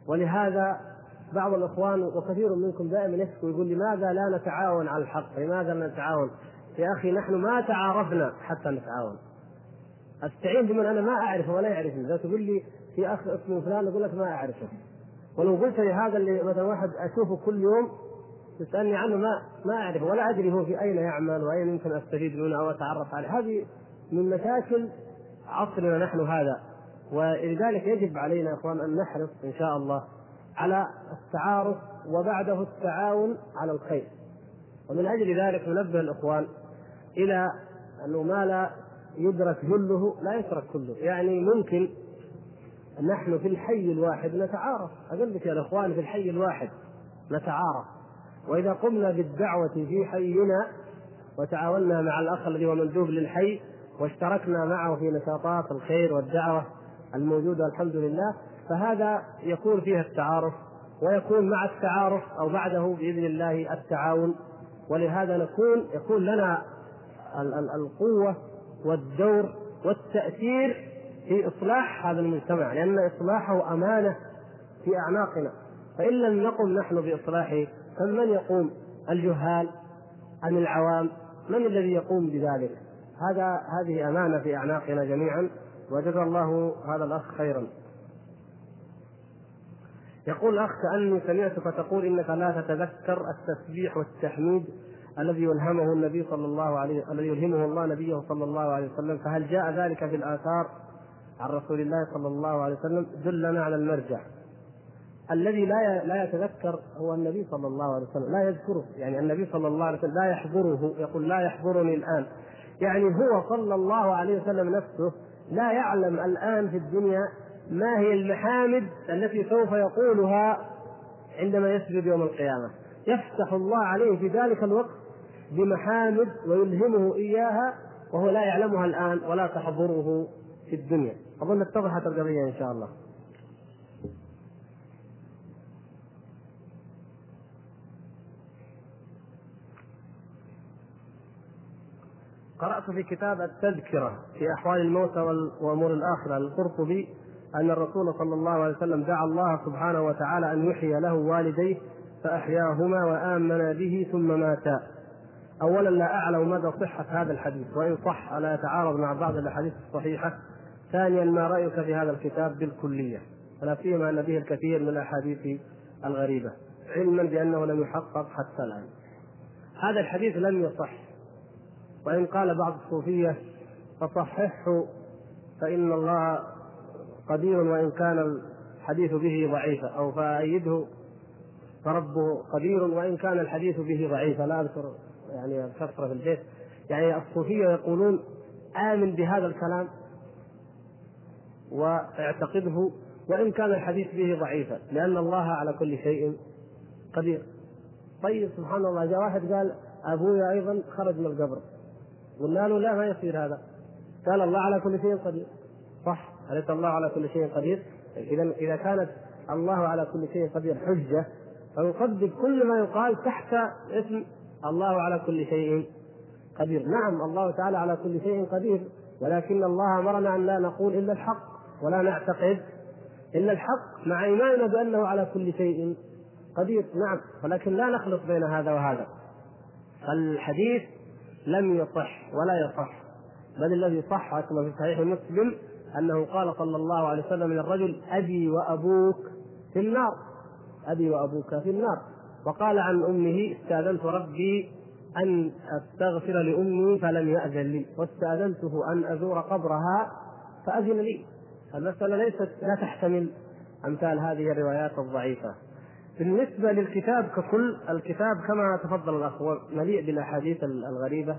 ولهذا بعض الإخوان وكثير منكم دائما يشكو يقول لماذا لا نتعاون على الحق؟ لماذا لا نتعاون؟ يا أخي نحن ما تعارفنا حتى نتعاون. أستعين بمن أنا ما أعرفه ولا يعرفني، إذا تقول لي في أخ اسمه فلان أقول لك ما أعرفه. ولو قلت لي هذا اللي مثلا واحد أشوفه كل يوم تسالني عنه ما ما أعرفه ولا أدري هو في أين يعمل وأين يمكن أستفيد منه أو أتعرف عليه، هذه من مشاكل عصرنا نحن هذا ولذلك يجب علينا يا إخوان أن نحرص إن شاء الله على التعارف وبعده التعاون على الخير. ومن أجل ذلك ننبه الإخوان إلى أنه ما لا يدرك جله لا يترك كله. يعني ممكن نحن في الحي الواحد نتعارف. أقول لك يا الاخوان في الحي الواحد نتعارف. وإذا قمنا بالدعوة في حينا وتعاوننا مع الأخ الذي هو مندوب للحي واشتركنا معه في نشاطات الخير والدعوة الموجوده الحمد لله فهذا يكون فيها التعارف ويكون مع التعارف أو بعده بإذن الله التعاون. ولهذا نكون يكون لنا القوة والدور والتأثير في إصلاح هذا المجتمع لأن إصلاحه أمانة في أعناقنا. فإن لم نقم نحن باصلاح من يقوم؟ الجهال أم العوام؟ من الذي يقوم بذلك؟ هذا هذه أمانة في أعناقنا جميعا. وجزا الله هذا الأخ خيرا. يقول الأخ كأني سمعتك تقول إنك لا تتذكر التسبيح والتحميد الذي يلهمه النبي صلى الله عليه الذي يلهمه الله نبيه صلى الله عليه وسلم. فهل جاء ذلك في الآثار عن رسول الله صلى الله عليه وسلم؟ دلنا على المرجع. الذي لا لا يتذكر هو النبي صلى الله عليه وسلم. لا يذكره يعني النبي صلى الله عليه وسلم لا يحضره يقول لا يحضرني الآن. يعني هو صلى الله عليه وسلم نفسه لا يعلم الآن في الدنيا ما هي المحامد التي سوف يقولها عندما يسجد يوم القيامة. يفتح الله عليه في ذلك الوقت بمحامد ويلهمه إياها وهو لا يعلمها الآن ولا تحضره في الدنيا. أظن اتضحت القضية إن شاء الله. قرأت في كتاب التذكرة في أحوال الموتى وأمور الآخرة للقرطبي أن الرسول صلى الله عليه وسلم دعا الله سبحانه وتعالى أن يحيي له والديه فأحياهما وآمن به ثم ماتا. أولا لا أعلم مدى صحة هذا الحديث وإن صح ألا يتعارض مع بعض الأحاديث الصحيحة. ثانيا ما رأيك في هذا الكتاب بالكلية ولا سيما أن فيه الكثير من الأحاديث الغريبة علما بأنه لم يحقق حتى الآن. هذا الحديث لم يصح وإن قال بعض الصوفية فصححه فإن الله قدير وإن كان الحديث به ضعيفا أو فأيده فربه قدير وإن كان الحديث به ضعيفا. لا أذكر يعني كثرة في البيت. يعني الصوفية يقولون آمن بهذا الكلام واعتقده وإن كان الحديث به ضعيفا لأن الله على كل شيء قدير. طيب سبحان الله جاء واحد قال أبويا أيضا خرج من القبر. قلنا له لا ما يصير هذا. قال الله على كل شيء قدير. صح. أليس الله على كل شيء قدير؟ إذا إذا كانت الله على كل شيء قدير حجة فنصدق كل ما يقال تحت اسم الله على كل شيء قدير. نعم الله تعالى على كل شيء قدير ولكن الله أمرنا أن لا نقول إلا الحق ولا نعتقد إلا الحق مع إيماننا بأنه على كل شيء قدير. نعم ولكن لا نخلط بين هذا وهذا. فالحديث لم يصح ولا يصح. بل الذي صح كما في صحيح مسلم أنه قال صلى الله عليه وسلم للرجل أبي وأبوك في النار. أبي وأبوك في النار. وقال عن أمه استأذنت ربي أن أستغفر لأمي فلم يأذن لي واستأذنته أن أزور قبرها فأذن لي. المساله ليست لا تحتمل أمثال هذه الروايات الضعيفة. بالنسبة للكتاب ككل الكتاب كما تفضل الأخ مليء بالأحاديث الغريبة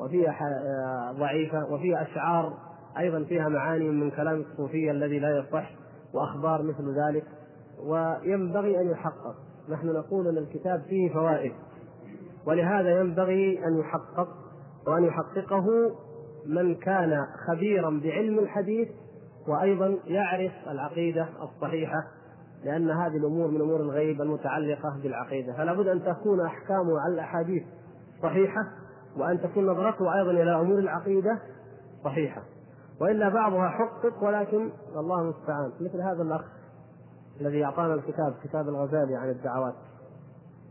وفيها ضعيفة وفيها أشعار أيضا فيها معاني من كلام الصوفية الذي لا يصح وأخبار مثل ذلك وينبغي أن يحقق. نحن نقول أن الكتاب فيه فوائد ولهذا ينبغي أن يحقق وأن يحققه من كان خبيرا بعلم الحديث وأيضا يعرف العقيدة الصحيحة لأن هذه الأمور من أمور الغيب المتعلقة بالعقيدة. فلا بد أن تكون أحكامه على الأحاديث صحيحة وأن تكون نظرته أيضا إلى أمور العقيدة صحيحة. وإلا بعضها حقق ولكن الله المستعان. مثل هذا الأخ الذي أعطانا الكتاب كتاب الغزالي عن الدعوات.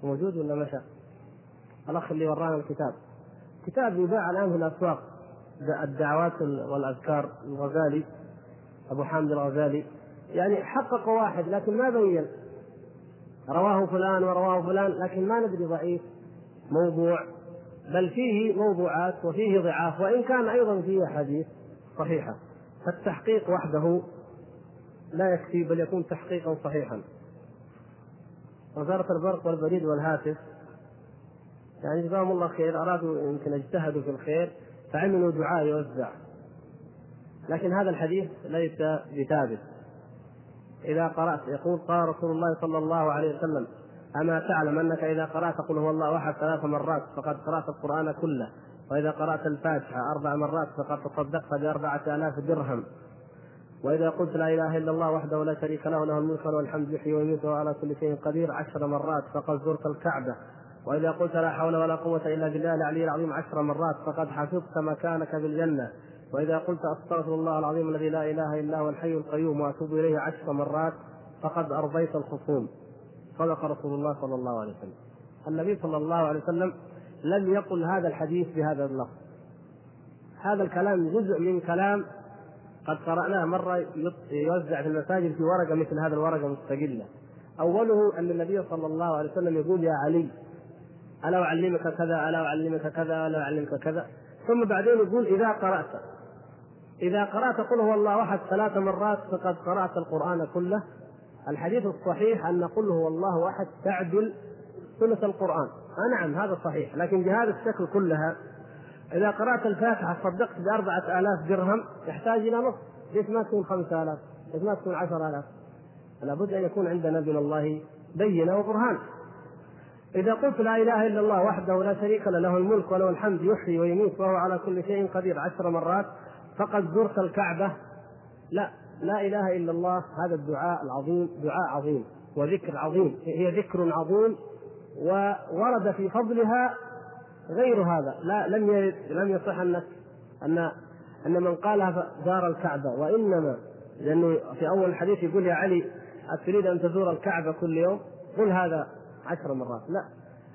موجود ولا مشى؟ الأخ اللي ورانا الكتاب. كتاب يباع الآن في الأسواق. الدعوات والأذكار. الغزالي أبو حامد الغزالي. يعني حقق واحد لكن ما بين. رواه فلان ورواه فلان لكن ما ندري ضعيف موضوع. بل فيه موضوعات وفيه ضعاف وإن كان أيضا فيه احاديث صحيحة. فالتحقيق وحده لا يكفي بل يكون تحقيقا صحيحا. وزارة البرق والبريد والهاتف. يعني جزاهم الله خير أرادوا يمكن اجتهدوا في الخير فعملوا دعاء يوزع. لكن هذا الحديث ليس بثابت. إذا قرأت يقول قال رسول الله صلى الله عليه وسلم أما تعلم أنك إذا قرأت قل هو الله أحد ثلاث مرات فقد قرأت القرآن كله وإذا قرأت الفاتحة أربع مرات فقد تصدقت بأربعة آلاف درهم. وإذا قلت لا إله إلا الله وحده لا شريك له له الملك وله الحمد يحيي ويميت وعلى كل شيء قدير عشر مرات فقد زرت الكعبة. وإذا قلت لا حول ولا قوة إلا بالله العلي العظيم عشر مرات فقد حفظت مكانك بالجنة وإذا قلت أستغفر الله العظيم الذي لا إله إلا هو الحي القيوم وأتوب إليه عشر مرات فقد أرضيت الخصوم. صدق رسول الله صلى الله عليه وسلم. النبي صلى الله عليه وسلم لم يقل هذا الحديث بهذا اللفظ. هذا الكلام جزء من كلام قد قرأناه مرة يوزع في المساجد في ورقة مثل هذا الورقة مستقلة. أوله أن النبي صلى الله عليه وسلم يقول يا علي ألا أعلمك كذا ألا أعلمك كذا ألا أعلمك كذا. ثم بعدين يقول إذا قرأت. إذا قرأت قل هو الله أحد ثلاث مرات فقد قرأت القرآن كله. الحديث الصحيح أن قل هو الله أحد تعدل ثلث القرآن. آه نعم هذا صحيح. لكن بهذا الشكل كلها إذا قرأت الفاتحة صدقت بأربعة آلاف درهم يحتاج إلى نصف. ليش ما تكون خمسة آلاف؟ ليش ما تكون عشر آلاف؟ لابد أن يكون عندنا من الله بينة وبرهان. إذا قلت لا إله إلا الله وحده لا شريك له له الملك وله الحمد يحيي ويميت وهو على كل شيء قدير عشر مرات فقد زرت الكعبة. لا لا إله إلا الله. هذا الدعاء العظيم دعاء عظيم وذكر عظيم. هي ذكر عظيم وورد في فضلها غير هذا. لا لم يرد لم يصح أنك أن أن من قالها زار الكعبة. وإنما لأنه في أول الحديث يقول يا علي أتريد أن تزور الكعبة كل يوم؟ قل هذا عشر مرات. لا.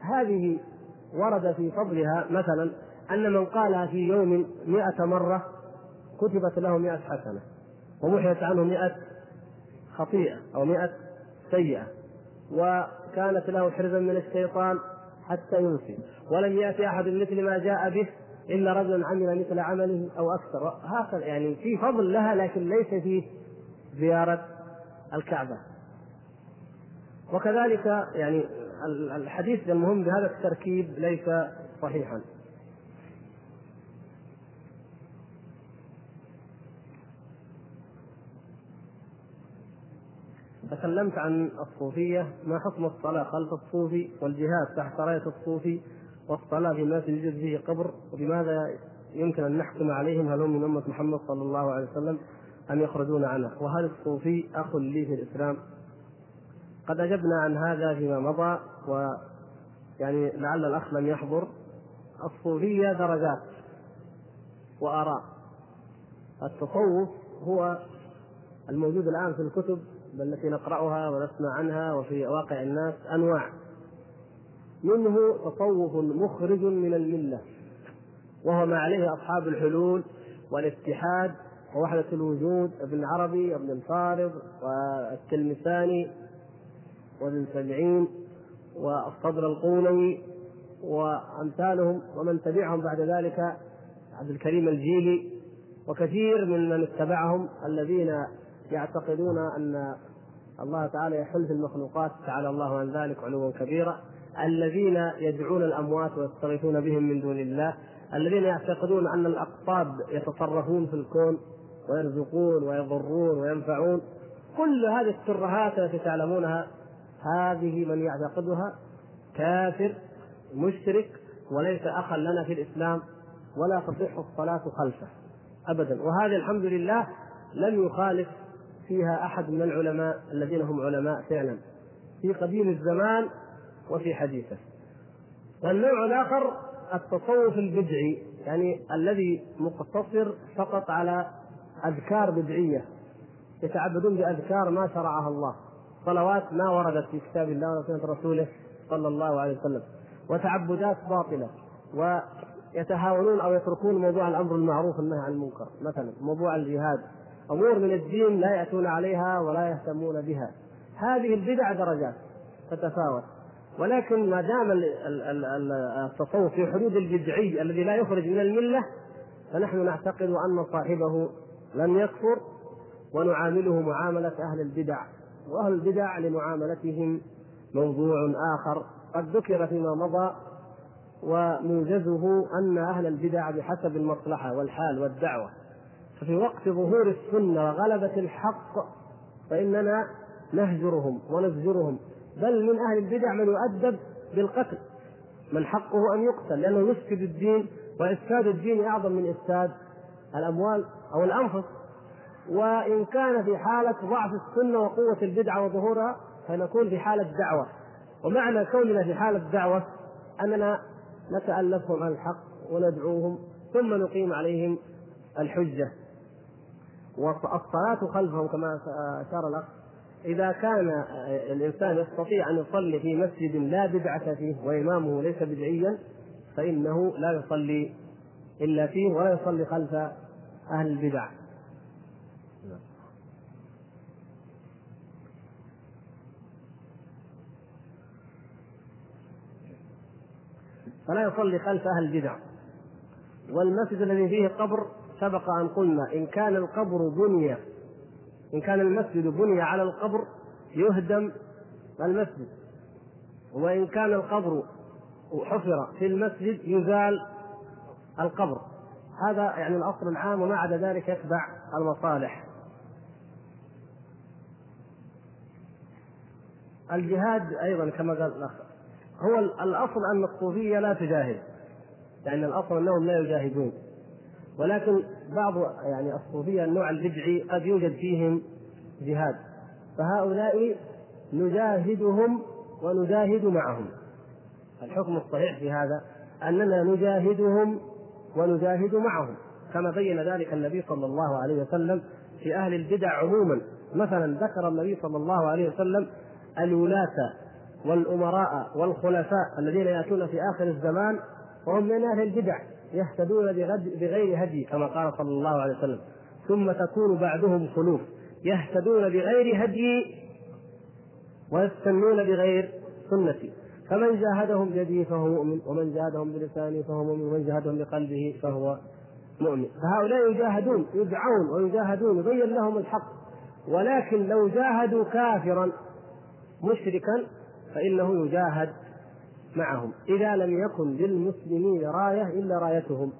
هذه ورد في فضلها مثلا أن من قالها في يوم مئة مرة كتبت له مئة حسنة ومحيت عنه مئة خطيئة أو مئة سيئة وكانت له حرزا من الشيطان حتى ينسي. ولم يأتي أحد مثل ما جاء به إلا رجل عمل مثل عمله أو أكثر. هكذا يعني في فضل لها لكن ليس فيه زيارة الكعبة. وكذلك يعني الحديث المهم بهذا التركيب ليس صحيحا. تكلمت عن الصوفية ما حكم الصلاة خلف الصوفي والجهاد تحت راية الصوفي والصلاة الناس يوجد فيه قبر؟ وبماذا يمكن أن نحكم عليهم؟ هل هم من أمة محمد صلى الله عليه وسلم أم يخرجون عنه وهل الصوفي أخ لي في الإسلام؟ قد أجبنا عن هذا فيما مضى ويعني لعل الأخ لم يحضر. الصوفية درجات وآراء. التصوف هو الموجود الآن في الكتب التي نقرأها ونسمع عنها وفي واقع الناس أنواع. منه تصوف مخرج من الملة وهو ما عليه أصحاب الحلول والاتحاد ووحدة الوجود ابن عربي وابن الفارض والتلمساني وابن سبعين والصدر القولوي وأمثالهم ومن تبعهم بعد ذلك عبد الكريم الجيلي وكثير من من اتبعهم الذين يعتقدون أن الله تعالى يحل في المخلوقات تعالى الله عن ذلك علوا كبيرا. الذين يدعون الأموات ويستغيثون بهم من دون الله الذين يعتقدون أن الأقطاب يتصرفون في الكون ويرزقون ويضرون وينفعون. كل هذه الترهات التي تعلمونها هذه من يعتقدها كافر مشرك وليس أخا لنا في الإسلام ولا تصح الصلاة خلفه ابدا. وهذه الحمد لله لم يخالف فيها أحد من العلماء الذين هم علماء فعلا في قديم الزمان وفي حديثه. والنوع الآخر التصوف البدعي يعني الذي مقتصر فقط على أذكار بدعية يتعبدون بأذكار ما شرعها الله صلوات ما وردت في كتاب الله ولا سنه رسوله صلى الله عليه وسلم وتعبدات باطلة ويتهاونون أو يتركون موضوع الأمر بالمعروف والنهي عن المنكر مثلا موضوع الجهاد أمور من الدين لا يأتون عليها ولا يهتمون بها. هذه البدع درجات تتفاوت. ولكن ما دام التصوف في حدود البدعي الذي لا يخرج من الملة فنحن نعتقد أن صاحبه لم يكفر ونعامله معاملة أهل البدع. وأهل البدع لمعاملتهم موضوع آخر. قد ذكر فيما مضى وموجزه أن أهل البدع بحسب المصلحة والحال والدعوة. ففي وقت ظهور السنة وغلبة الحق فإننا نهجرهم ونزجرهم. بل من أهل البدع من يؤدب بالقتل من حقه أن يقتل لأنه يفسد الدين وإفساد الدين أعظم من إفساد الأموال أو الأنفس. وإن كان في حالة ضعف السنة وقوة البدعة وظهورها فنكون في حالة دعوة. ومعنى كوننا في حالة دعوة أننا نتألفهم عن الحق وندعوهم ثم نقيم عليهم الحجة. والصلاة خلفهم كما أشار الأخ. إذا كان الإنسان يستطيع أن يصلي في مسجد لا بدعة فيه وإمامه ليس بدعيا فإنه لا يصلي إلا فيه ولا يصلي خلف أهل البدع. فلا يصلي خلف أهل البدع. والمسجد الذي فيه قبر سبق أن قلنا إن كان القبر بني إن كان المسجد بني على القبر يهدم المسجد وإن كان القبر حفر في المسجد يزال القبر. هذا يعني الأصل العام وما عدا ذلك يتبع المصالح. الجهاد أيضا كما قال الأخ هو الأصل أن الصوفية لا تجاهد يعني الأصل أنهم لا يجاهدون. ولكن بعض يعني الصوفية النوع البدعي قد يوجد فيهم جهاد. فهؤلاء نجاهدهم ونجاهد معهم. الحكم الصحيح في هذا أننا نجاهدهم ونجاهد معهم. كما بين ذلك النبي صلى الله عليه وسلم في أهل البدع عموما. مثلا ذكر النبي صلى الله عليه وسلم الولاة والأمراء والخلفاء الذين يأتون في آخر الزمان وهم من أهل البدع. يهتدون بغير هدي كما قال صلى الله عليه وسلم. ثم تكون بعدهم خلوف. يهتدون بغير هدي ويستنون بغير سنتي فمن جاهدهم بيده فهو مؤمن ومن جاهدهم بلسانه فهو مؤمن ومن جاهدهم بقلبه فهو مؤمن. فهؤلاء يجاهدون يدعون ويجاهدون يبين لهم الحق. ولكن لو جاهدوا كافرا مشركا فإنه يجاهد معهم إذا لم يكن للمسلمين راية إلا رايتهم.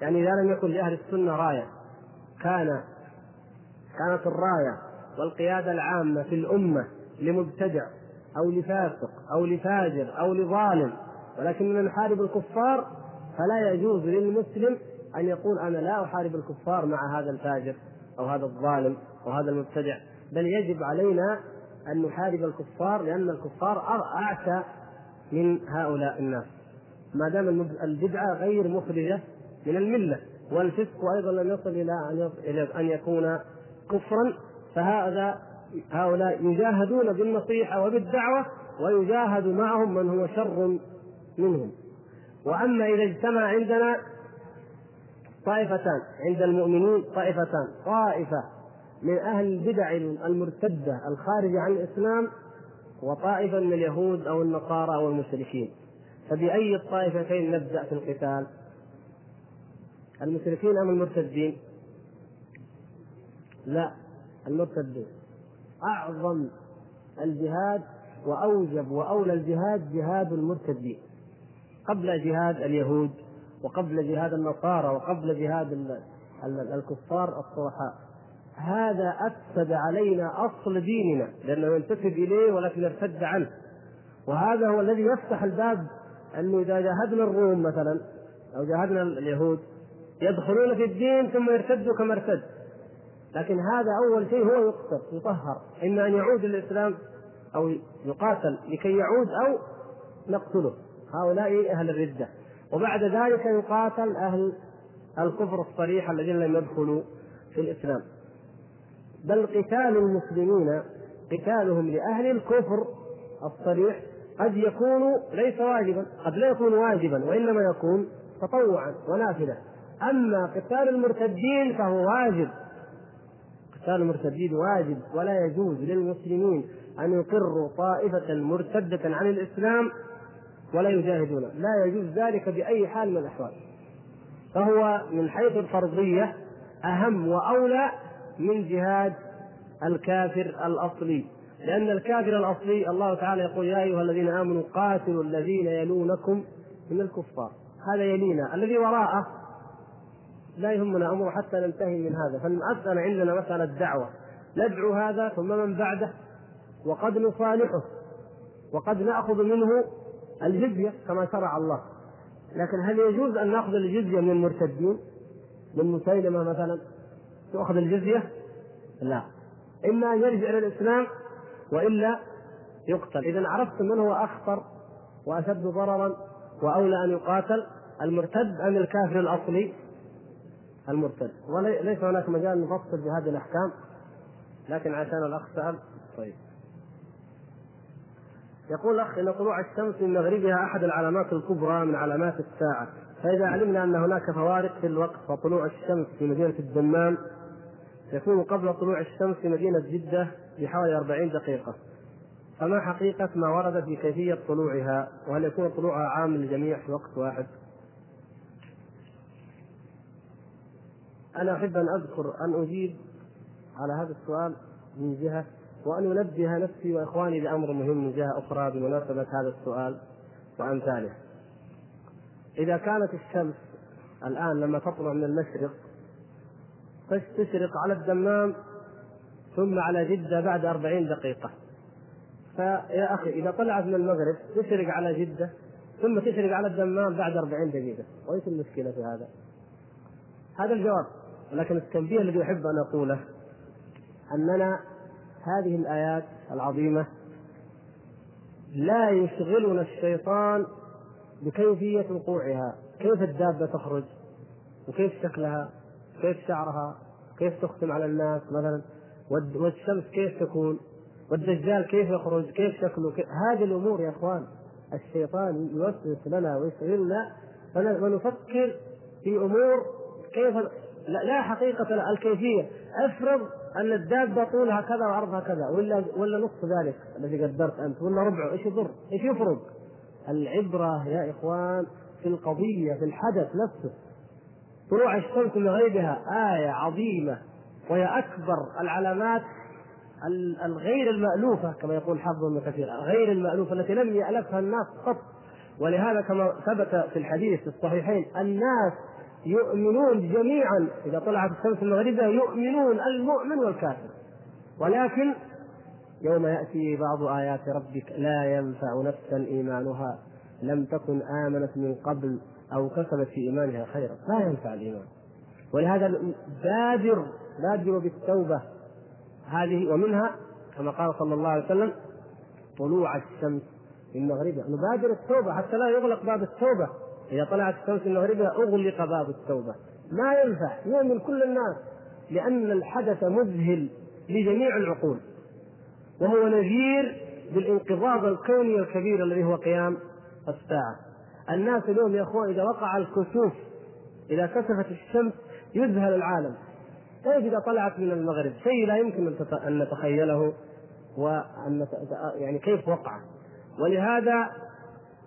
يعني إذا لم يكن لأهل السنة راية كان كانت الراية والقيادة العامة في الأمة لمبتدع أو لفاسق أو لفاجر أو لظالم ولكننا نحارب الكفار فلا يجوز للمسلم أن يقول أنا لا أحارب الكفار مع هذا الفاجر أو هذا الظالم أو هذا المبتدع. بل يجب علينا أن نحارب الكفار لأن الكفار أعتى من هؤلاء الناس. ما دام البدعة غير مخرجة من الملة والفسق أيضا لم يصل إلى أن يكون كفرا فهذا هؤلاء يجاهدون بالنصيحة وبالدعوة ويجاهد معهم من هو شر منهم. وأما إذا اجتمع عندنا طائفتان عند المؤمنين طائفتان طائفة من أهل البدع المرتدة الخارجة عن الإسلام وطائفة من اليهود أو النصارى أو المشركين. فبأي الطائفتين نبدأ في القتال؟ المشركين أم المرتدين؟ لا المرتدين. أعظم الجهاد وأوجب وأولى الجهاد جهاد المرتدين. قبل جهاد اليهود وقبل جهاد النصارى وقبل جهاد الكفار الصرحاء هذا أفسد علينا أصل ديننا لأنه ينتسب إليه ولكن يرتد عنه. وهذا هو الذي يفتح الباب أنه إذا جاهدنا الروم مثلا أو جاهدنا اليهود يدخلون في الدين ثم يرتدوا كما ارتد. لكن هذا أول شيء هو يقتل يطهر. إما أن يعود للإسلام أو يقاتل لكي يعود أو نقتله. هؤلاء أهل الردة. وبعد ذلك يقاتل أهل الكفر الصريح الذين لم يدخلوا في الإسلام. بل قتال المسلمين قتالهم لأهل الكفر الصريح قد يكون ليس واجبا قد لا يكون واجبا وإنما يكون تطوعا ونافلة. أما قتال المرتدين فهو واجب. قتال المرتدين واجب ولا يجوز للمسلمين أن يقروا طائفة مرتدة عن الإسلام ولا يجاهدون. لا يجوز ذلك بأي حال من الأحوال. فهو من حيث الفرضية أهم وأولى من جهاد الكافر الأصلي. لأن الكافر الأصلي الله تعالى يقول يا أيها الذين آمنوا قاتلوا الذين يلونكم من الكفار. هذا يلينا. الذي وراءه لا يهمنا أمره حتى ننتهي من هذا. فالمساله عندنا مسألة دعوه ندعو هذا ثم من بعده. وقد نصالحه وقد نأخذ منه الجزية كما شرع الله. لكن هل يجوز أن نأخذ الجزية من المرتدين؟ من مسيلمة مثلا؟ تؤخذ الجزية؟ لا. إما أن يرجع إلى الإسلام وإلا يقتل. إذا عرفت من هو أخطر وأشد ضررا وأولى أن يقاتل؟ المرتد أم الكافر الأصلي؟ المرتد. وليس هناك مجال نفصل في هذه الأحكام لكن عشان الأخ سال طيب. يقول الاخ إن طلوع الشمس من مغربها أحد العلامات الكبرى من علامات الساعة. فإذا علمنا أن هناك فوارق في الوقت فطلوع الشمس في مدينة الدمام يكون قبل طلوع الشمس في مدينة جدة بحوالي 40 دقيقة فما حقيقة ما ورد في كيفية طلوعها وهل يكون طلوعها عام للجميع في وقت واحد؟ أنا أحب أن أذكر أن أجيب على هذا السؤال من جهة وأن أنبه نفسي وإخواني لأمر مهم من جهة أخرى بمناسبة هذا السؤال وأمثاله. إذا كانت الشمس الآن لما تطلع من المشرق تشرق على الدمام ثم على جدة بعد أربعين دقيقة. فيا أخي إذا طلعت من المغرب تشرق على جدة ثم تشرق على الدمام بعد أربعين دقيقة. وإيش المشكلة في هذا؟ هذا الجواب. لكن التنبيه الذي أحب أن أقوله أننا هذه الآيات العظيمة لا يشغلنا الشيطان بكيفية وقوعها. كيف الدابة تخرج وكيف شكلها؟ كيف شعرها؟ كيف تختم على الناس مثلا؟ والشمس كيف تكون؟ والدجال كيف يخرج؟ كيف شكله كيف هذه الأمور يا إخوان الشيطان يوسوس لنا ويشغلنا ونفكر في أمور كيف لا, لا حقيقة لا الكيفية. أفرض أن الدابة طولها كذا وعرضها كذا ولا ولا نصف ذلك الذي قدرت أنت ولا ربعه إيش يضر؟ إيش يفرض؟ العبرة يا إخوان في القضية في الحدث نفسه. طلوع الشمس من غيبها آية عظيمة. وهي أكبر العلامات الغير المألوفة كما يقول حافظ ابن كثير غير المألوفة التي لم يألفها الناس قط. ولهذا كما ثبت في الحديث في الصحيحين الناس يؤمنون جميعا إذا طلعت الشمس المغربة يؤمنون المؤمن والكافر. ولكن يوم يأتي بعض آيات ربك لا ينفع نفسا إيمانها. لم تكن آمنت من قبل. أو كسبت في إيمانها خيرا لا ينفع الإيمان. ولهذا بادر بادر بالتوبة. هذه ومنها كما قال صلى الله عليه وسلم طلوع الشمس من مغربها. نبادر التوبة حتى لا يغلق باب التوبة. إذا طلعت الشمس من مغربها أغلق باب التوبة. ما ينفع. يؤمن كل الناس لأن الحدث مذهل لجميع العقول. وهو نذير بالانقباض الكوني الكبير الذي هو قيام الساعة. الناس اليوم يا اخوان إذا وقع الكسوف إذا كسفت الشمس يذهل العالم. كيف اذا طلعت من المغرب شيء لا يمكن أن نتخيله وأن يعني كيف وقع. ولهذا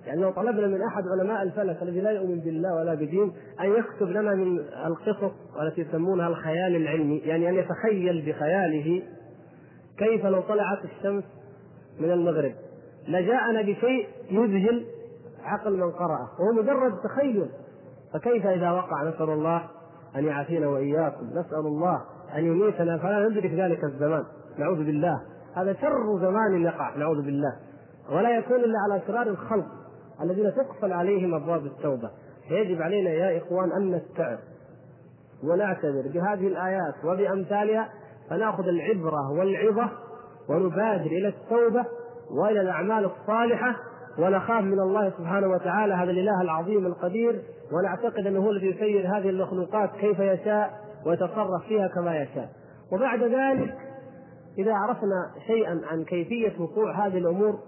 يعني لو طلبنا من أحد علماء الفلك الذي لا يؤمن بالله ولا بدين أن يكتب لنا من القصص التي يسمونها الخيال العلمي يعني أن يتخيل بخياله كيف لو طلعت الشمس من المغرب. لجاءنا بشيء يذهل عقل من قرأه وهو مجرد تخيل. فكيف إذا وقع نسأل الله أن يعافينا وإياكم؟ نسأل الله أن يميتنا فلا ندرك ذلك الزمان. نعوذ بالله. هذا شر زمان يقع نعوذ بالله. ولا يكون إلا على أسرار الخلق الذين تقفل عليهم أبواب التوبة. فيجب علينا يا إخوان أن نستعر ونعتبر بهذه الآيات وبأمثالها فنأخذ العبرة والعظة ونبادر إلى التوبة وإلى الأعمال الصالحة ونخاف من الله سبحانه وتعالى هذا الإله العظيم القدير ونعتقد أنه هو الذي يسير هذه المخلوقات كيف يشاء ويتصرف فيها كما يشاء وبعد ذلك إذا عرفنا شيئا عن كيفية وقوع هذه الأمور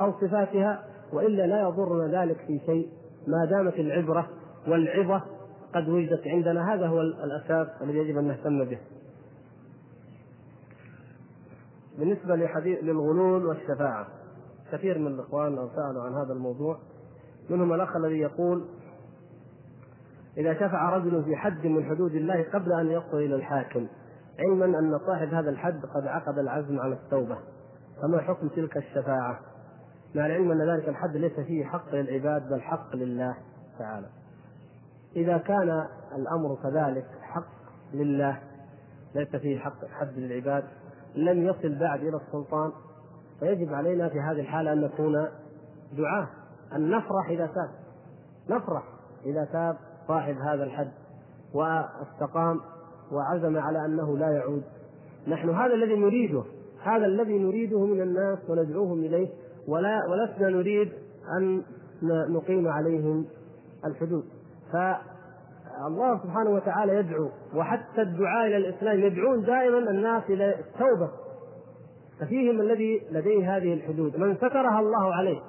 أو صفاتها وإلا لا يضرنا ذلك في شيء ما دامت العبرة والعظة قد وجدت عندنا هذا هو الأساس الذي يجب أن نهتم به. بالنسبة لحديث للغلول والشفاعة كثير من الإخوان سألوا عن هذا الموضوع منهم الأخ الذي يقول إذا شفع رجل في حد من حدود الله قبل أن يصل إلى الحاكم علما أن صاحب هذا الحد قد عقد العزم على التوبة فما حكم تلك الشفاعة؟ مع العلم أن ذلك الحد ليس فيه حق للعباد بل حق لله تعالى. إذا كان الأمر كذلك حق لله ليس فيه حق حد للعباد لم يصل بعد إلى السلطان فيجب علينا في هذه الحالة أن نكون دعاة أن نفرح إذا تاب. نفرح إذا تاب صاحب هذا الحد واستقام وعزم على أنه لا يعود. نحن هذا الذي نريده هذا الذي نريده من الناس وندعوهم إليه ولا ولسنا نريد أن نقيم عليهم الحدود. الله سبحانه وتعالى يدعو وحتى الدعاء إلى الإسلام يدعون دائما الناس إلى التوبة. ففيهم الذي لديه هذه الحدود. من سترها الله عليه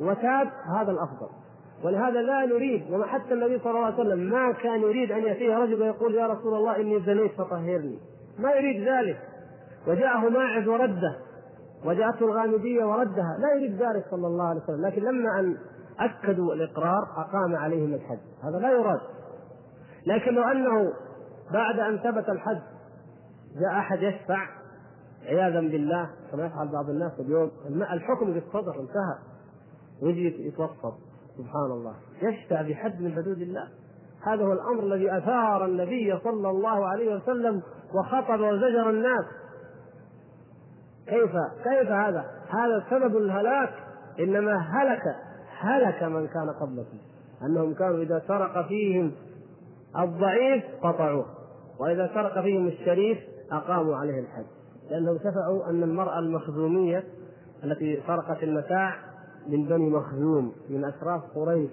وتاب هذا الأفضل. ولهذا لا نريد وما حتى النبي صلى الله عليه وسلم ما كان يريد أن يأتيه رجل ويقول يا رسول الله إني زنيت فطهرني. ما يريد ذلك. وجاءه ماعز ورده وجاءته الغامدية وردها. لا يريد ذلك صلى الله عليه وسلم. لكن لما أن أكدوا الإقرار أقام عليهم الحج. هذا لا يراد. لكن لو أنه بعد أن ثبت الحج جاء أحد يشفع عياذا بالله كما يفعل بعض الناس اليوم الحكم بالصدر انتهى. ويجي يتوسط سبحان الله يشفع بحد من حدود الله. هذا هو الأمر الذي أثار النبي صلى الله عليه وسلم وخطب وزجر الناس. كيف؟ كيف هذا؟ هذا سبب الهلاك. إنما هلك هلك من كان قبلكم. أنهم كانوا إذا سرق فيهم الضعيف قطعوه. وإذا سرق فيهم الشريف أقاموا عليه الحد لانهم شفعوا أن المرأة المخزومية التي سرقت المتاع من بني مخزوم من أشراف قريش.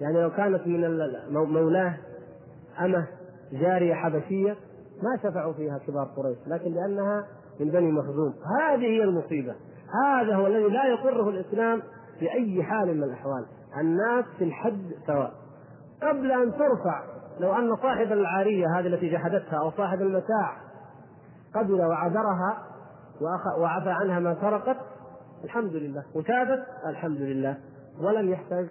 يعني لو كانت من مولاه أمة جارية حبشية ما شفعوا فيها كبار قريش لكن لأنها من بني مخزوم. هذه هي المصيبة. هذا هو الذي لا يقره الإسلام في أي حال من الأحوال. الناس في الحد سواء. قبل أن ترفع لو أن صاحب العارية هذه التي جحدتها أو صاحب المتاع قبل وعذرها وعفى عنها ما سرقت الحمد لله. وتابت الحمد لله. ولم يحتاج